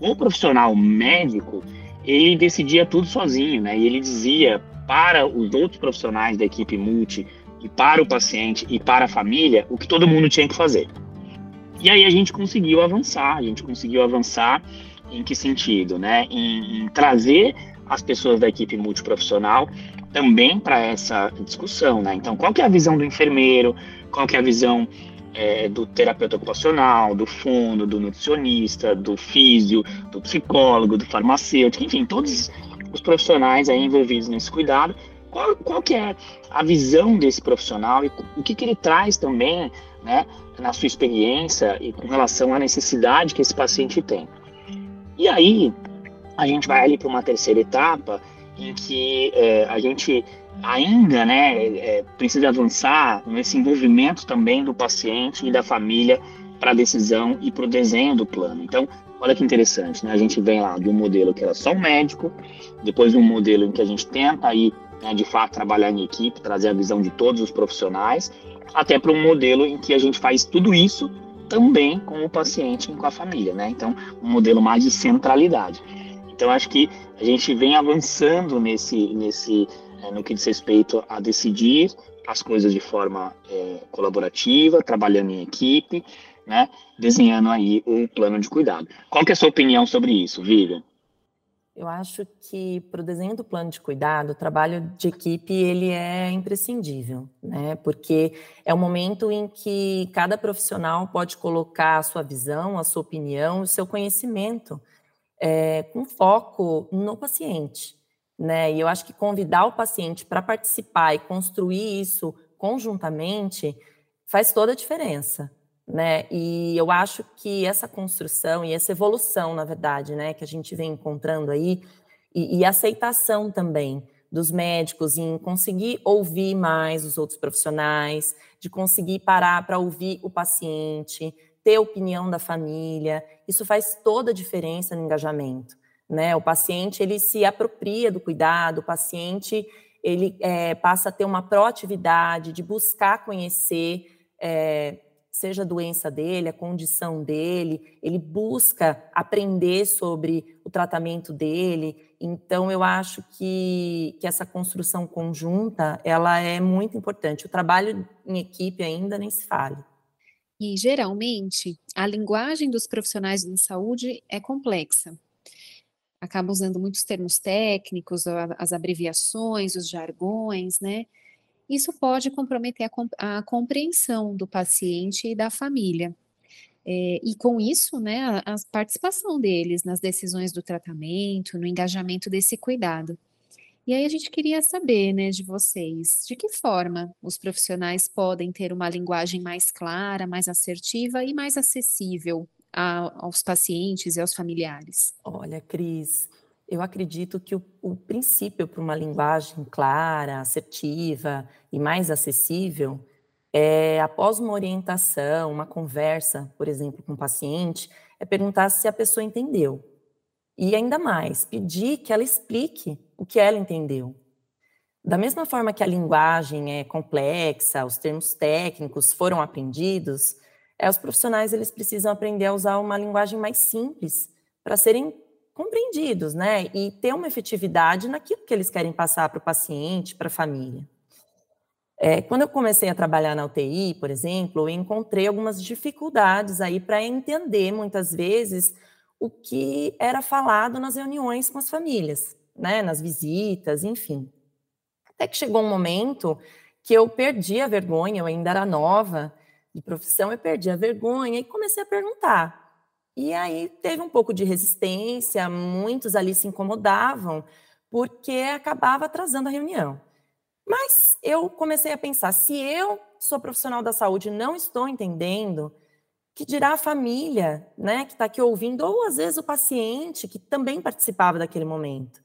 S2: o profissional médico ele decidia tudo sozinho, né, e ele dizia para os outros profissionais da equipe multi e para o paciente e para a família o que todo mundo tinha que fazer. E aí a gente conseguiu avançar, a gente conseguiu avançar em que sentido, né? Em, em trazer as pessoas da equipe multiprofissional também para essa discussão, né? Então, qual que é a visão do enfermeiro? Qual que é a visão é, do terapeuta ocupacional, do fundo, do nutricionista, do físio, do psicólogo, do farmacêutico, enfim, todos os profissionais aí envolvidos nesse cuidado. Qual, qual que é a visão desse profissional e o que, que ele traz também, né, na sua experiência e com relação à necessidade que esse paciente tem. E aí, a gente vai ali para uma terceira etapa em que é, a gente ainda né, é, precisa avançar nesse envolvimento também do paciente e da família para a decisão e para o desenho do plano. Então, olha que interessante, né? A gente vem lá de um modelo que era só um médico, depois um modelo em que a gente tenta aí, né, de fato, trabalhar em equipe, trazer a visão de todos os profissionais, até para um modelo em que a gente faz tudo isso também com o paciente e com a família, né? Então, um modelo mais de centralidade. Então, acho que a gente vem avançando nesse, nesse é, no que diz respeito a decidir as coisas de forma é, colaborativa, trabalhando em equipe, né? Desenhando aí o plano de cuidado. Qual que é a sua opinião sobre isso, Vivian?
S1: Eu acho que para o desenho do plano de cuidado, o trabalho de equipe ele é imprescindível, né? Porque é o momento em que cada profissional pode colocar a sua visão, a sua opinião, o seu conhecimento é, com foco no paciente, né? E eu acho que convidar o paciente para participar e construir isso conjuntamente faz toda a diferença né? E eu acho que essa construção e essa evolução, na verdade, né, que a gente vem encontrando aí, e, e aceitação também dos médicos em conseguir ouvir mais os outros profissionais, de conseguir parar para ouvir o paciente, ter opinião da família, isso faz toda a diferença no engajamento. Né? O paciente ele se apropria do cuidado, o paciente ele é, passa a ter uma proatividade de buscar conhecer é, seja a doença dele, a condição dele, ele busca aprender sobre o tratamento dele. Então, eu acho que, que essa construção conjunta, ela é muito importante. O trabalho em equipe ainda nem se fale.
S3: E, geralmente, a linguagem dos profissionais de saúde é complexa. Acaba usando muitos termos técnicos, as abreviações, os jargões, né? Isso pode comprometer a, compreensão do paciente e da família. É, e com isso, né, a, a participação deles nas decisões do tratamento, no engajamento desse cuidado. E aí a gente queria saber, né, de vocês, de que forma os profissionais podem ter uma linguagem mais clara, mais assertiva e mais acessível a, aos pacientes e aos familiares?
S1: Olha, Cris, eu acredito que o, o princípio para uma linguagem clara, assertiva e mais acessível é, após uma orientação, uma conversa, por exemplo, com o paciente, é perguntar se a pessoa entendeu. E ainda mais, pedir que ela explique o que ela entendeu. Da mesma forma que a linguagem é complexa, os termos técnicos foram aprendidos, é, os profissionais eles precisam aprender a usar uma linguagem mais simples para serem compreendidos, né? E ter uma efetividade naquilo que eles querem passar para o paciente, para a família. É, quando eu comecei a trabalhar na UTI, por exemplo, eu encontrei algumas dificuldades aí para entender muitas vezes o que era falado nas reuniões com as famílias, né? Nas visitas, enfim. Até que chegou um momento que eu perdi a vergonha, eu ainda era nova de profissão, eu perdi a vergonha e comecei a perguntar. E aí teve um pouco de resistência, muitos ali se incomodavam, porque acabava atrasando a reunião. Mas eu comecei a pensar: se eu sou profissional da saúde e não estou entendendo, que dirá a família, né, que está aqui ouvindo, ou às vezes o paciente que também participava daquele momento.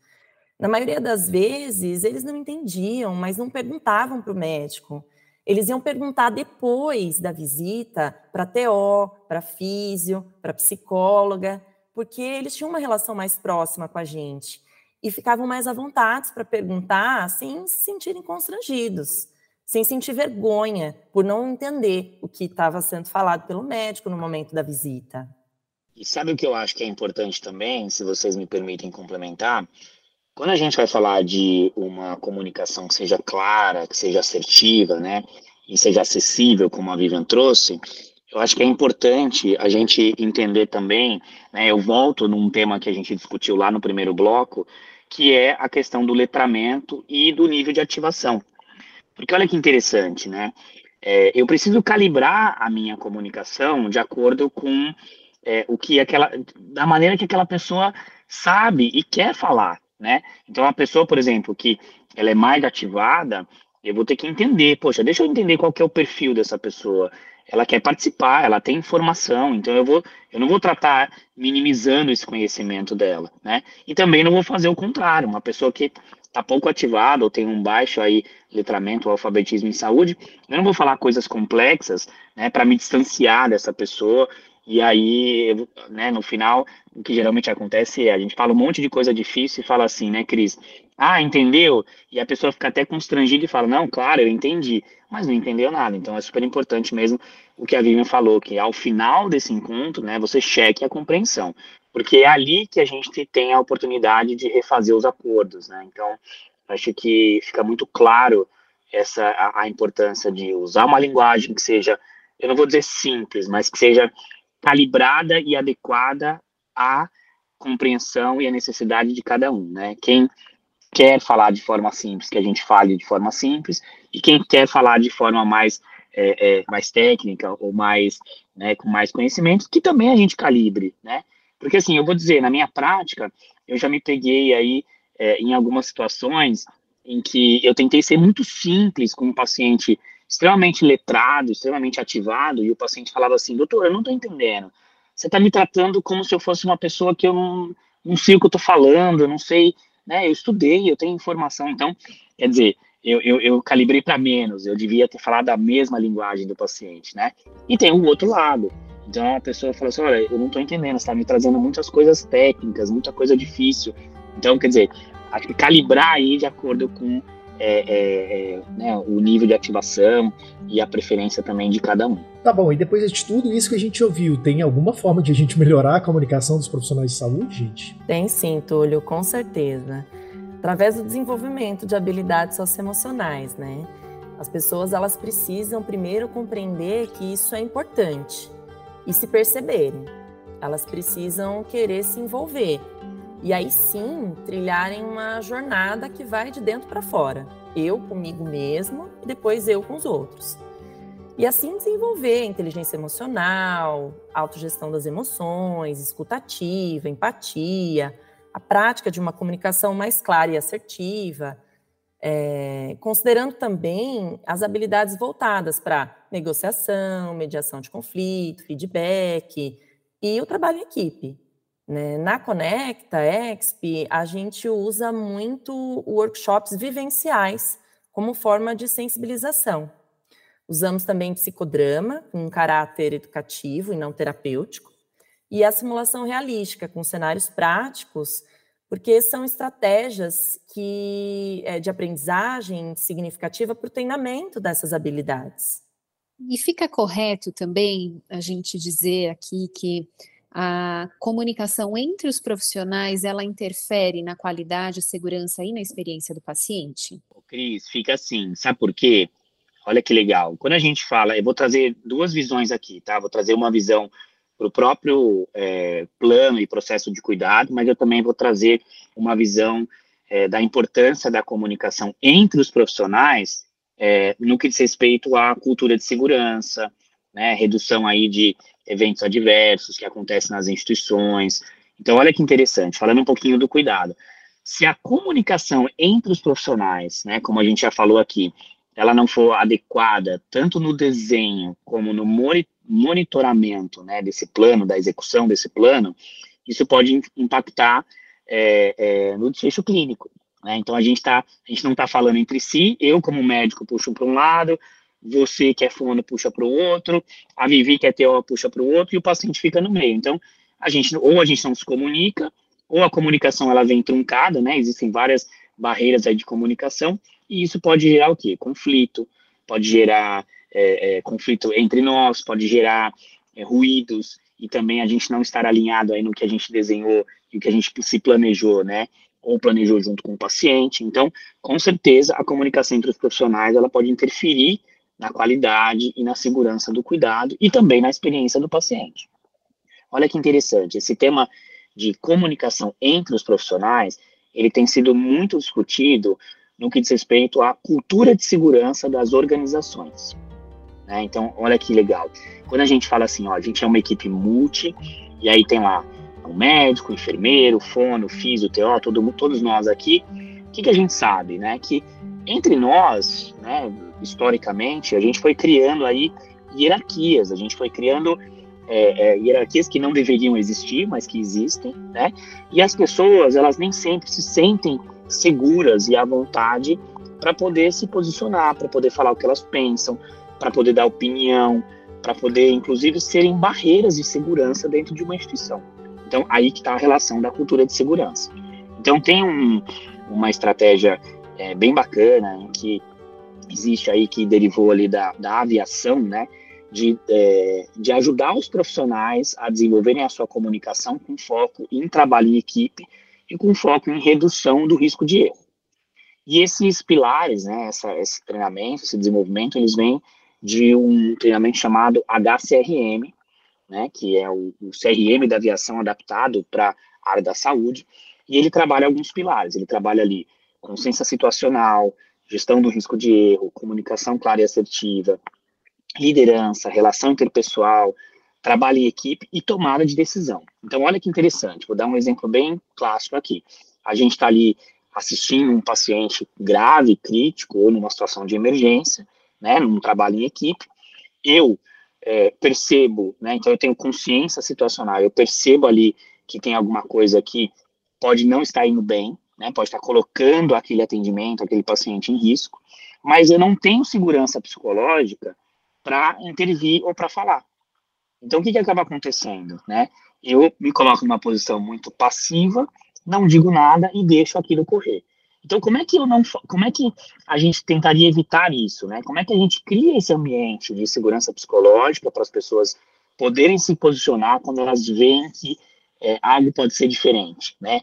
S1: Na maioria das vezes, eles não entendiam, mas não perguntavam para o médico. Eles iam perguntar depois da visita para TO, para físio, para psicóloga, porque eles tinham uma relação mais próxima com a gente e ficavam mais à vontade para perguntar sem se sentirem constrangidos, sem sentir vergonha por não entender o que estava sendo falado pelo médico no momento da visita.
S2: E sabe o que eu acho que é importante também, se vocês me permitem complementar? Quando a gente vai falar de uma comunicação que seja clara, que seja assertiva, né, e seja acessível, como a Vivian trouxe, eu acho que é importante a gente entender também, né, eu volto num tema que a gente discutiu lá no primeiro bloco, que é a questão do letramento e do nível de ativação. Porque olha que interessante, né? É, eu preciso calibrar a minha comunicação de acordo com é, o que aquela, da maneira que aquela pessoa sabe e quer falar né? Então, a pessoa, por exemplo, que ela é mais ativada, eu vou ter que entender, poxa, deixa eu entender qual que é o perfil dessa pessoa. Ela quer participar, ela tem informação, então eu vou, eu não vou tratar minimizando esse conhecimento dela, né? E também não vou fazer o contrário, uma pessoa que está pouco ativada ou tem um baixo aí letramento alfabetismo em saúde, eu não vou falar coisas complexas, né, para me distanciar dessa pessoa e aí, né, no final, o que geralmente acontece é a gente fala um monte de coisa difícil e fala assim, né, Cris? Ah, entendeu? E a pessoa fica até constrangida e fala, não, claro, eu entendi, mas não entendeu nada. Então é super importante mesmo o que a Vivian falou, que ao final desse encontro, né, você cheque a compreensão. Porque é ali que a gente tem a oportunidade de refazer os acordos, né? Então, acho que fica muito claro essa a, a importância de usar uma linguagem que seja, eu não vou dizer simples, mas que seja calibrada e adequada à compreensão e à necessidade de cada um, né? Quem quer falar de forma simples, que a gente fale de forma simples, e quem quer falar de forma mais é, é, mais técnica ou mais, né, com mais conhecimento, que também a gente calibre, né? Porque assim, eu vou dizer, na minha prática, eu já me peguei aí é, em algumas situações em que eu tentei ser muito simples com um paciente extremamente letrado, extremamente ativado, e o paciente falava assim, doutor, eu não estou entendendo, você está me tratando como se eu fosse uma pessoa que eu não, não sei o que eu estou falando, eu não sei, né, eu estudei, eu tenho informação, então, quer dizer, eu, eu, eu calibrei para menos, eu devia ter falado a mesma linguagem do paciente, né, e tem o outro lado, então a pessoa fala assim, olha, eu não estou entendendo, você está me trazendo muitas coisas técnicas, muita coisa difícil, então, quer dizer, calibrar aí de acordo com é, é, é, né, o nível de ativação e a preferência também de cada um.
S4: Tá bom, e depois de tudo isso que a gente ouviu, tem alguma forma de a gente melhorar a comunicação dos profissionais de saúde, gente?
S1: Tem sim, Túlio, com certeza. Através do desenvolvimento de habilidades socioemocionais, né? As pessoas elas precisam primeiro compreender que isso é importante e se perceberem. Elas precisam querer se envolver e aí sim trilharem uma jornada que vai de dentro para fora. eu comigo mesmo e depois eu com os outros. E assim desenvolver inteligência emocional, autogestão das emoções, escutativa, empatia, a prática de uma comunicação mais clara e assertiva, é, considerando também as habilidades voltadas para negociação, mediação de conflito, feedback e o trabalho em equipe. Né? Na Conecta Exp, a gente usa muito workshops vivenciais como forma de sensibilização. Usamos também psicodrama, com caráter educativo e não terapêutico, e a simulação realística, com cenários práticos porque são estratégias que é, de aprendizagem significativa para o treinamento dessas habilidades.
S3: E fica correto também a gente dizer aqui que a comunicação entre os profissionais ela interfere na qualidade, segurança e na experiência do paciente?
S2: Cris, fica assim, sabe por quê? Olha que legal. Quando a gente fala, eu vou trazer duas visões aqui, tá? Vou trazer uma visão para o próprio é, plano e processo de cuidado, mas eu também vou trazer uma visão é, da importância da comunicação entre os profissionais é, no que diz respeito à cultura de segurança, né, redução aí de eventos adversos que acontecem nas instituições. Então, olha que interessante, falando um pouquinho do cuidado. Se a comunicação entre os profissionais, né, como a gente já falou aqui, ela não for adequada tanto no desenho como no monitoramento né, desse plano, da execução desse plano, isso pode impactar é, é, no desfecho clínico. Né? Então a gente, tá, a gente não está falando entre si, eu como médico puxo para um lado, você que é fono puxa para o outro, a Vivi que é TO puxa para o outro e o paciente fica no meio. Então a gente ou a gente não se comunica, ou a comunicação ela vem truncada, né? Existem várias barreiras aí de comunicação e isso pode gerar o quê? Conflito, pode gerar é, é, conflito entre nós, pode gerar é, ruídos e também a gente não estar alinhado aí no que a gente desenhou e o que a gente se planejou, né? Ou planejou junto com o paciente. Então, com certeza, a comunicação entre os profissionais ela pode interferir na qualidade e na segurança do cuidado e também na experiência do paciente. Olha que interessante, esse tema de comunicação entre os profissionais, ele tem sido muito discutido no que diz respeito à cultura de segurança das organizações. Né? Então, olha que legal. Quando a gente fala assim, ó, a gente é uma equipe multi, e aí tem lá um médico, enfermeiro, fono, físio, TO, todo, todos nós aqui, o que, que a gente sabe, né? Que entre nós, né, historicamente, a gente foi criando aí hierarquias, a gente foi criando é, é, hierarquias que não deveriam existir, mas que existem, né? E as pessoas, elas nem sempre se sentem seguras e à vontade para poder se posicionar, para poder falar o que elas pensam, para poder dar opinião, para poder, inclusive, serem barreiras de segurança dentro de uma instituição. Então, aí que está a relação da cultura de segurança. Então, tem um, uma estratégia é, bem bacana que existe aí, que derivou ali da, da aviação, né, de, é, de ajudar os profissionais a desenvolverem a sua comunicação com foco em trabalho em equipe e com foco em redução do risco de erro. E esses pilares, né, essa, esse treinamento, esse desenvolvimento, eles vêm de um treinamento chamado HCRM, né, que é o, o CRM da aviação adaptado para a área da saúde, e ele trabalha alguns pilares. Ele trabalha ali consciência situacional, gestão do risco de erro, comunicação clara e assertiva, liderança, relação interpessoal, trabalho em equipe e tomada de decisão. Então, olha que interessante, vou dar um exemplo bem clássico aqui. A gente está ali assistindo um paciente grave, crítico, ou numa situação de emergência, né, num trabalho em equipe, eu é, percebo, né, então eu tenho consciência situacional, eu percebo ali que tem alguma coisa que pode não estar indo bem, né, pode estar colocando aquele atendimento, aquele paciente em risco, mas eu não tenho segurança psicológica para intervir ou para falar. Então, o que, que acaba acontecendo, né? Eu me coloco numa posição muito passiva, não digo nada e deixo aquilo correr. Então, como é que eu não, como é que a gente tentaria evitar isso, né? Como é que a gente cria esse ambiente de segurança psicológica para as pessoas poderem se posicionar quando elas veem que é, algo pode ser diferente, né?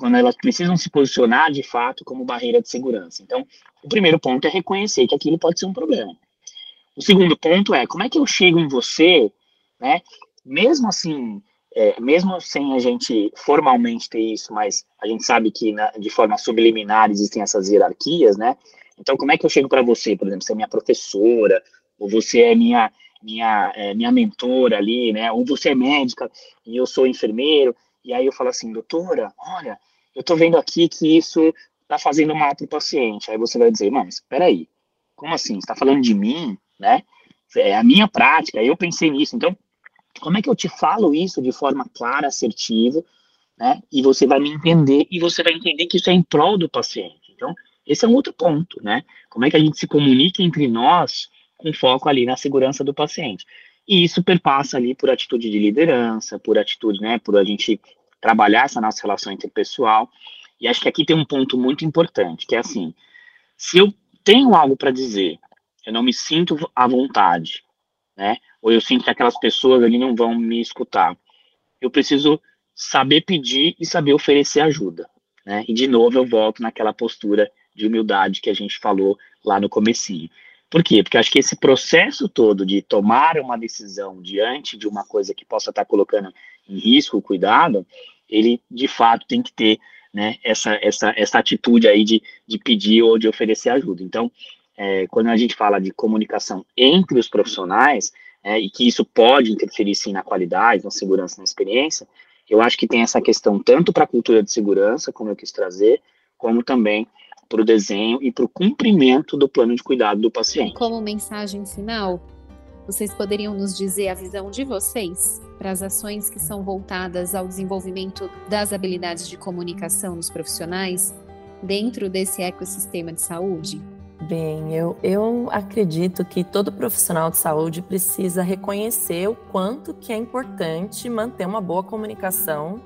S2: Quando elas precisam se posicionar de fato como barreira de segurança. Então, o primeiro ponto é reconhecer que aquilo pode ser um problema. O segundo ponto é como é que eu chego em você, né? Mesmo assim, é, mesmo sem a gente formalmente ter isso, mas a gente sabe que na, de forma subliminar existem essas hierarquias, né? Então, como é que eu chego para você, por exemplo, você é minha professora, ou você é minha minha é, minha mentora ali, né? Ou você é médica e eu sou enfermeiro, e aí eu falo assim, doutora, olha, eu tô vendo aqui que isso tá fazendo mal pro paciente. Aí você vai dizer, mas espera aí, como assim? Você tá falando de mim, né? É a minha prática, eu pensei nisso. Então, como é que eu te falo isso de forma clara, assertiva, né? E você vai me entender e você vai entender que isso é em prol do paciente. Então, esse é um outro ponto, né? Como é que a gente se comunica entre nós com foco ali na segurança do paciente. E isso perpassa ali por atitude de liderança, por atitude, né, por a gente trabalhar essa nossa relação interpessoal. E acho que aqui tem um ponto muito importante, que é assim, se eu tenho algo para dizer, eu não me sinto à vontade, né? Ou eu sinto que aquelas pessoas ali não vão me escutar. Eu preciso saber pedir e saber oferecer ajuda, né? E de novo eu volto naquela postura de humildade que a gente falou lá no comecinho. Por quê? Porque acho que esse processo todo de tomar uma decisão diante de uma coisa que possa estar colocando em risco cuidado, ele de fato tem que ter né, essa, essa, essa atitude aí de, de pedir ou de oferecer ajuda. Então, é, quando a gente fala de comunicação entre os profissionais, é, e que isso pode interferir sim na qualidade, na segurança, na experiência, eu acho que tem essa questão tanto para a cultura de segurança, como eu quis trazer, como também para o desenho e para o cumprimento do plano de cuidado do paciente.
S3: Como mensagem final, vocês poderiam nos dizer a visão de vocês para as ações que são voltadas ao desenvolvimento das habilidades de comunicação nos profissionais dentro desse ecossistema de saúde?
S1: Bem, eu, eu acredito que todo profissional de saúde precisa reconhecer o quanto que é importante manter uma boa comunicação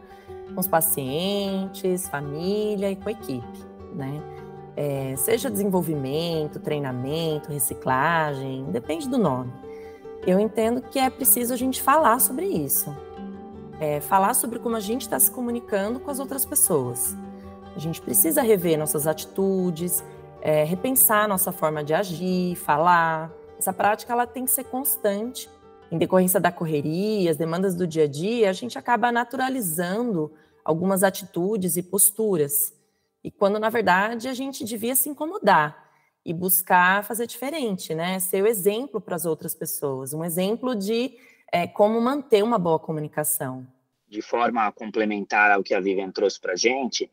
S1: com os pacientes, família e com a equipe, né? é, seja desenvolvimento, treinamento, reciclagem, depende do nome. Eu entendo que é preciso a gente falar sobre isso. É, falar sobre como a gente está se comunicando com as outras pessoas. A gente precisa rever nossas atitudes, é, repensar nossa forma de agir, falar. Essa prática ela tem que ser constante. Em decorrência da correria, as demandas do dia a dia, a gente acaba naturalizando algumas atitudes e posturas. E quando, na verdade, a gente devia se incomodar e buscar fazer diferente, né? Ser o exemplo para as outras pessoas, um exemplo de é, como manter uma boa comunicação.
S2: De forma complementar ao que a Vivian trouxe para a gente,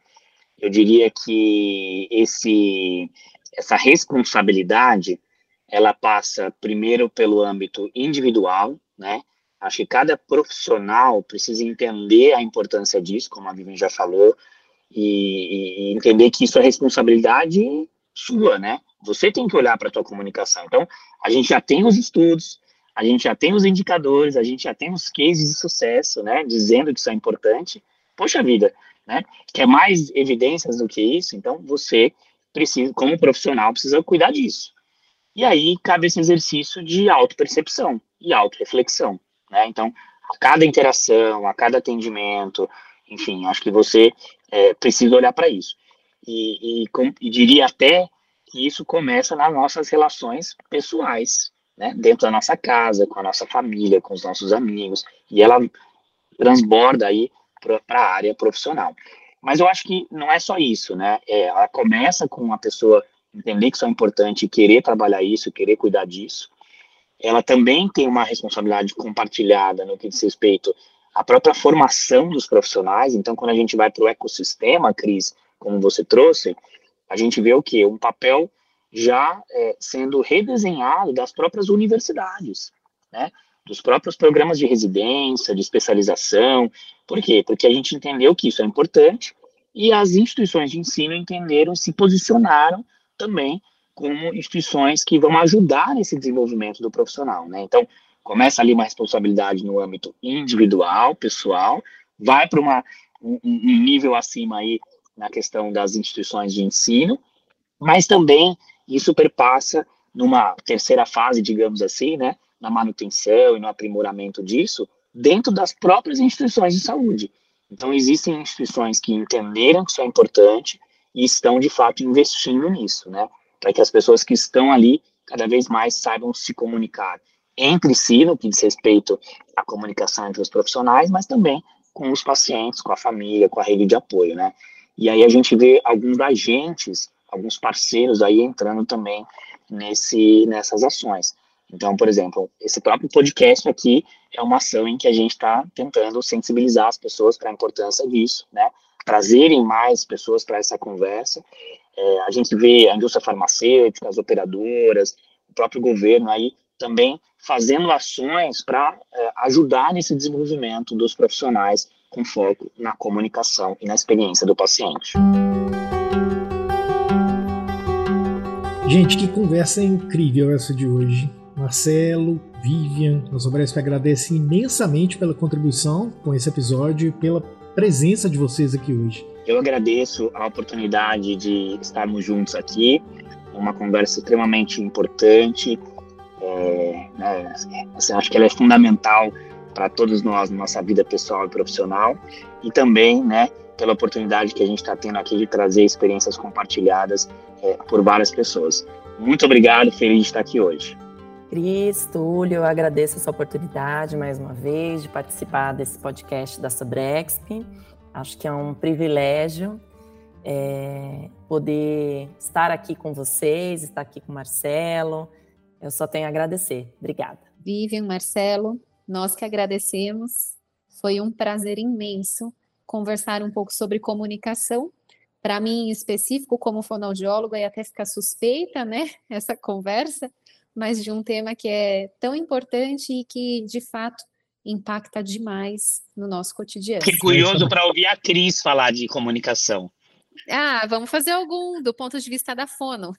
S2: eu diria que esse, essa responsabilidade, ela passa primeiro pelo âmbito individual, né? Acho que cada profissional precisa entender a importância disso, como a Vivian já falou, e, e, entender que isso é responsabilidade sua, né? Você tem que olhar para a tua comunicação. Então, a gente já tem os estudos, a gente já tem os indicadores, a gente já tem os cases de sucesso, né? Dizendo que isso é importante. Poxa vida, né? Quer mais evidências do que isso? Então, você precisa, como profissional, precisa cuidar disso. E aí cabe esse exercício de auto-percepção e auto-reflexão, né? Então, a cada interação, a cada atendimento, enfim, acho que você é, precisa olhar para isso. E, e, com, e, diria até que isso começa nas nossas relações pessoais, né? dentro da nossa casa, com a nossa família, com os nossos amigos, e ela transborda aí para a área profissional. Mas eu acho que não é só isso, né? É, ela começa com a pessoa entender que isso é importante, querer trabalhar isso, querer cuidar disso. Ela também tem uma responsabilidade compartilhada no que diz respeito a própria formação dos profissionais. Então, quando a gente vai para o ecossistema, Cris, como você trouxe, a gente vê o que? Um papel já é, sendo redesenhado das próprias universidades, né? dos próprios programas de residência, de especialização. Por quê? Porque a gente entendeu que isso é importante e as instituições de ensino entenderam, se posicionaram também como instituições que vão ajudar nesse desenvolvimento do profissional, né? Então, Começa ali uma responsabilidade no âmbito individual, pessoal, vai para um, um nível acima aí na questão das instituições de ensino, mas também isso perpassa numa terceira fase, digamos assim, né, na manutenção e no aprimoramento disso, dentro das próprias instituições de saúde. Então, existem instituições que entenderam que isso é importante e estão, de fato, investindo nisso, né, para que as pessoas que estão ali cada vez mais saibam se comunicar entre si, no que diz respeito à comunicação entre os profissionais, mas também com os pacientes, com a família, com a rede de apoio, né? E aí a gente vê alguns agentes alguns parceiros aí entrando também nesse, nessas ações. Então, por exemplo, esse próprio podcast aqui é uma ação em que a gente está tentando sensibilizar as pessoas para a importância disso, né? Trazerem mais pessoas para essa conversa. É, a gente vê a indústria farmacêutica, as operadoras, o próprio governo aí também fazendo ações para é, ajudar nesse desenvolvimento dos profissionais com foco na comunicação e na experiência do paciente.
S4: Gente, que conversa incrível essa de hoje. Marcelo, Vivian, a Sobresp agradece imensamente pela contribuição com esse episódio e pela presença de vocês aqui hoje.
S2: Eu agradeço a oportunidade de estarmos juntos aqui, uma conversa extremamente importante. É, né, assim, acho que ela é fundamental para todos nós na nossa vida pessoal e profissional e também, né, pela oportunidade que a gente está tendo aqui de trazer experiências compartilhadas é, por várias pessoas. Muito obrigado, feliz de estar aqui hoje.
S1: Cris, Túlio, eu agradeço essa oportunidade mais uma vez de participar desse podcast da Sobrexp. Acho que é um privilégio é, poder estar aqui com vocês, estar aqui com o Marcelo. Eu só tenho a agradecer. Obrigada.
S3: Vivian, Marcelo, nós que agradecemos. Foi um prazer imenso conversar um pouco sobre comunicação. Para mim, em específico, como fonoaudióloga, e até ficar suspeita, né, essa conversa, mas de um tema que é tão importante e que, de fato, impacta demais no nosso cotidiano.
S2: Fiquei curioso para ouvir a Cris falar de comunicação.
S3: Ah, vamos fazer algum do ponto de vista da fono.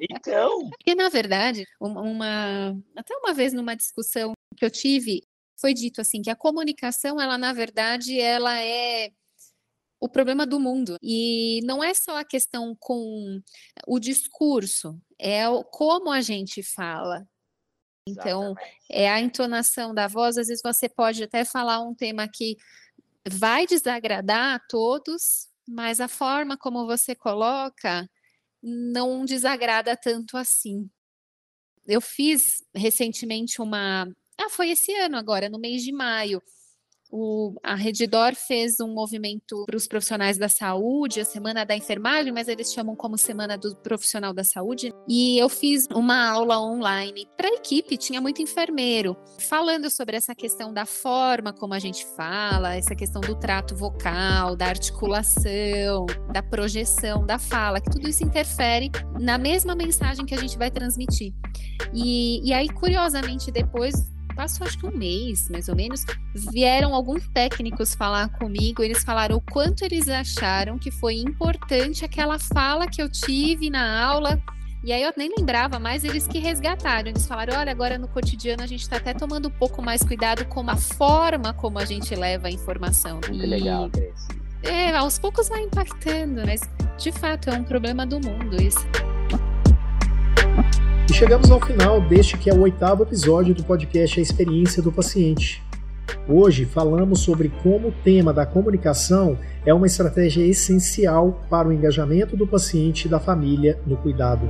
S2: Então.
S3: Porque, na verdade, uma, até uma vez numa discussão que eu tive, foi dito assim que a comunicação, ela na verdade, ela é o problema do mundo. E não é só a questão com o discurso, é como a gente fala. Então, é a entonação da voz. Às vezes você pode até falar um tema que vai desagradar a todos, mas a forma como você coloca não desagrada tanto assim. Eu fiz recentemente uma. Ah, foi esse ano agora, no mês de maio o, a Redidor fez um movimento para os profissionais da saúde, a Semana da Enfermagem, mas eles chamam como Semana do Profissional da Saúde. E eu fiz uma aula online para a equipe, tinha muito enfermeiro, falando sobre essa questão da forma como a gente fala, essa questão do trato vocal, da articulação, da projeção da fala, que tudo isso interfere na mesma mensagem que a gente vai transmitir. E, e aí, curiosamente, depois passou acho que um mês, mais ou menos, vieram alguns técnicos falar comigo, eles falaram o quanto eles acharam que foi importante aquela fala que eu tive na aula. E aí eu nem lembrava mais, eles que resgataram. Eles falaram: olha, agora no cotidiano a gente está até tomando um pouco mais cuidado com a forma como a gente leva a informação.
S2: Muito e... legal, Cris.
S3: É, aos poucos vai impactando, mas de fato é um problema do mundo isso.
S4: E chegamos ao final deste que é o oitavo episódio do podcast A Experiência do Paciente. Hoje falamos sobre como o tema da comunicação é uma estratégia essencial para o engajamento do paciente e da família no cuidado.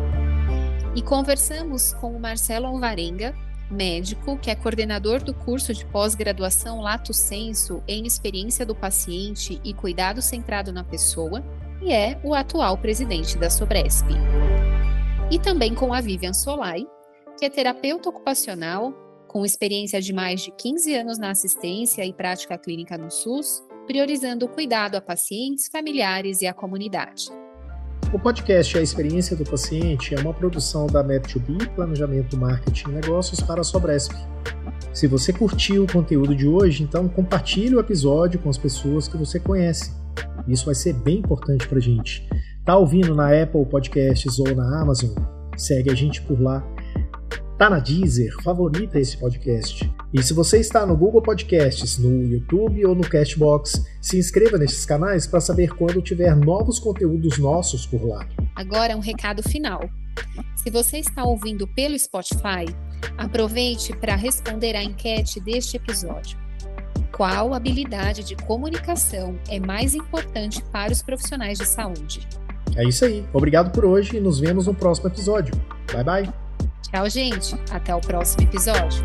S3: E conversamos com o Marcelo Alvarenga, médico, que é coordenador do curso de pós-graduação Lato Senso em Experiência do Paciente e Cuidado Centrado na Pessoa, e é o atual presidente da Sobresp e também com a Vivian Solai, que é terapeuta ocupacional, com experiência de mais de 15 anos na assistência e prática clínica no SUS, priorizando o cuidado a pacientes, familiares e à comunidade.
S4: O podcast A Experiência do Paciente é uma produção da Met2B, Planejamento, Marketing e Negócios para a Sobresp. Se você curtiu o conteúdo de hoje, então compartilhe o episódio com as pessoas que você conhece. Isso vai ser bem importante para a gente. Tá ouvindo na Apple Podcasts ou na Amazon? Segue a gente por lá. Tá na Deezer? Favorita esse podcast. E se você está no Google Podcasts, no YouTube ou no Castbox, se inscreva nesses canais para saber quando tiver novos conteúdos nossos por lá.
S3: Agora um recado final. Se você está ouvindo pelo Spotify, aproveite para responder à enquete deste episódio. Qual habilidade de comunicação é mais importante para os profissionais de saúde?
S4: É isso aí. Obrigado por hoje e nos vemos no próximo episódio. Bye bye.
S3: Tchau, gente. Até o próximo episódio.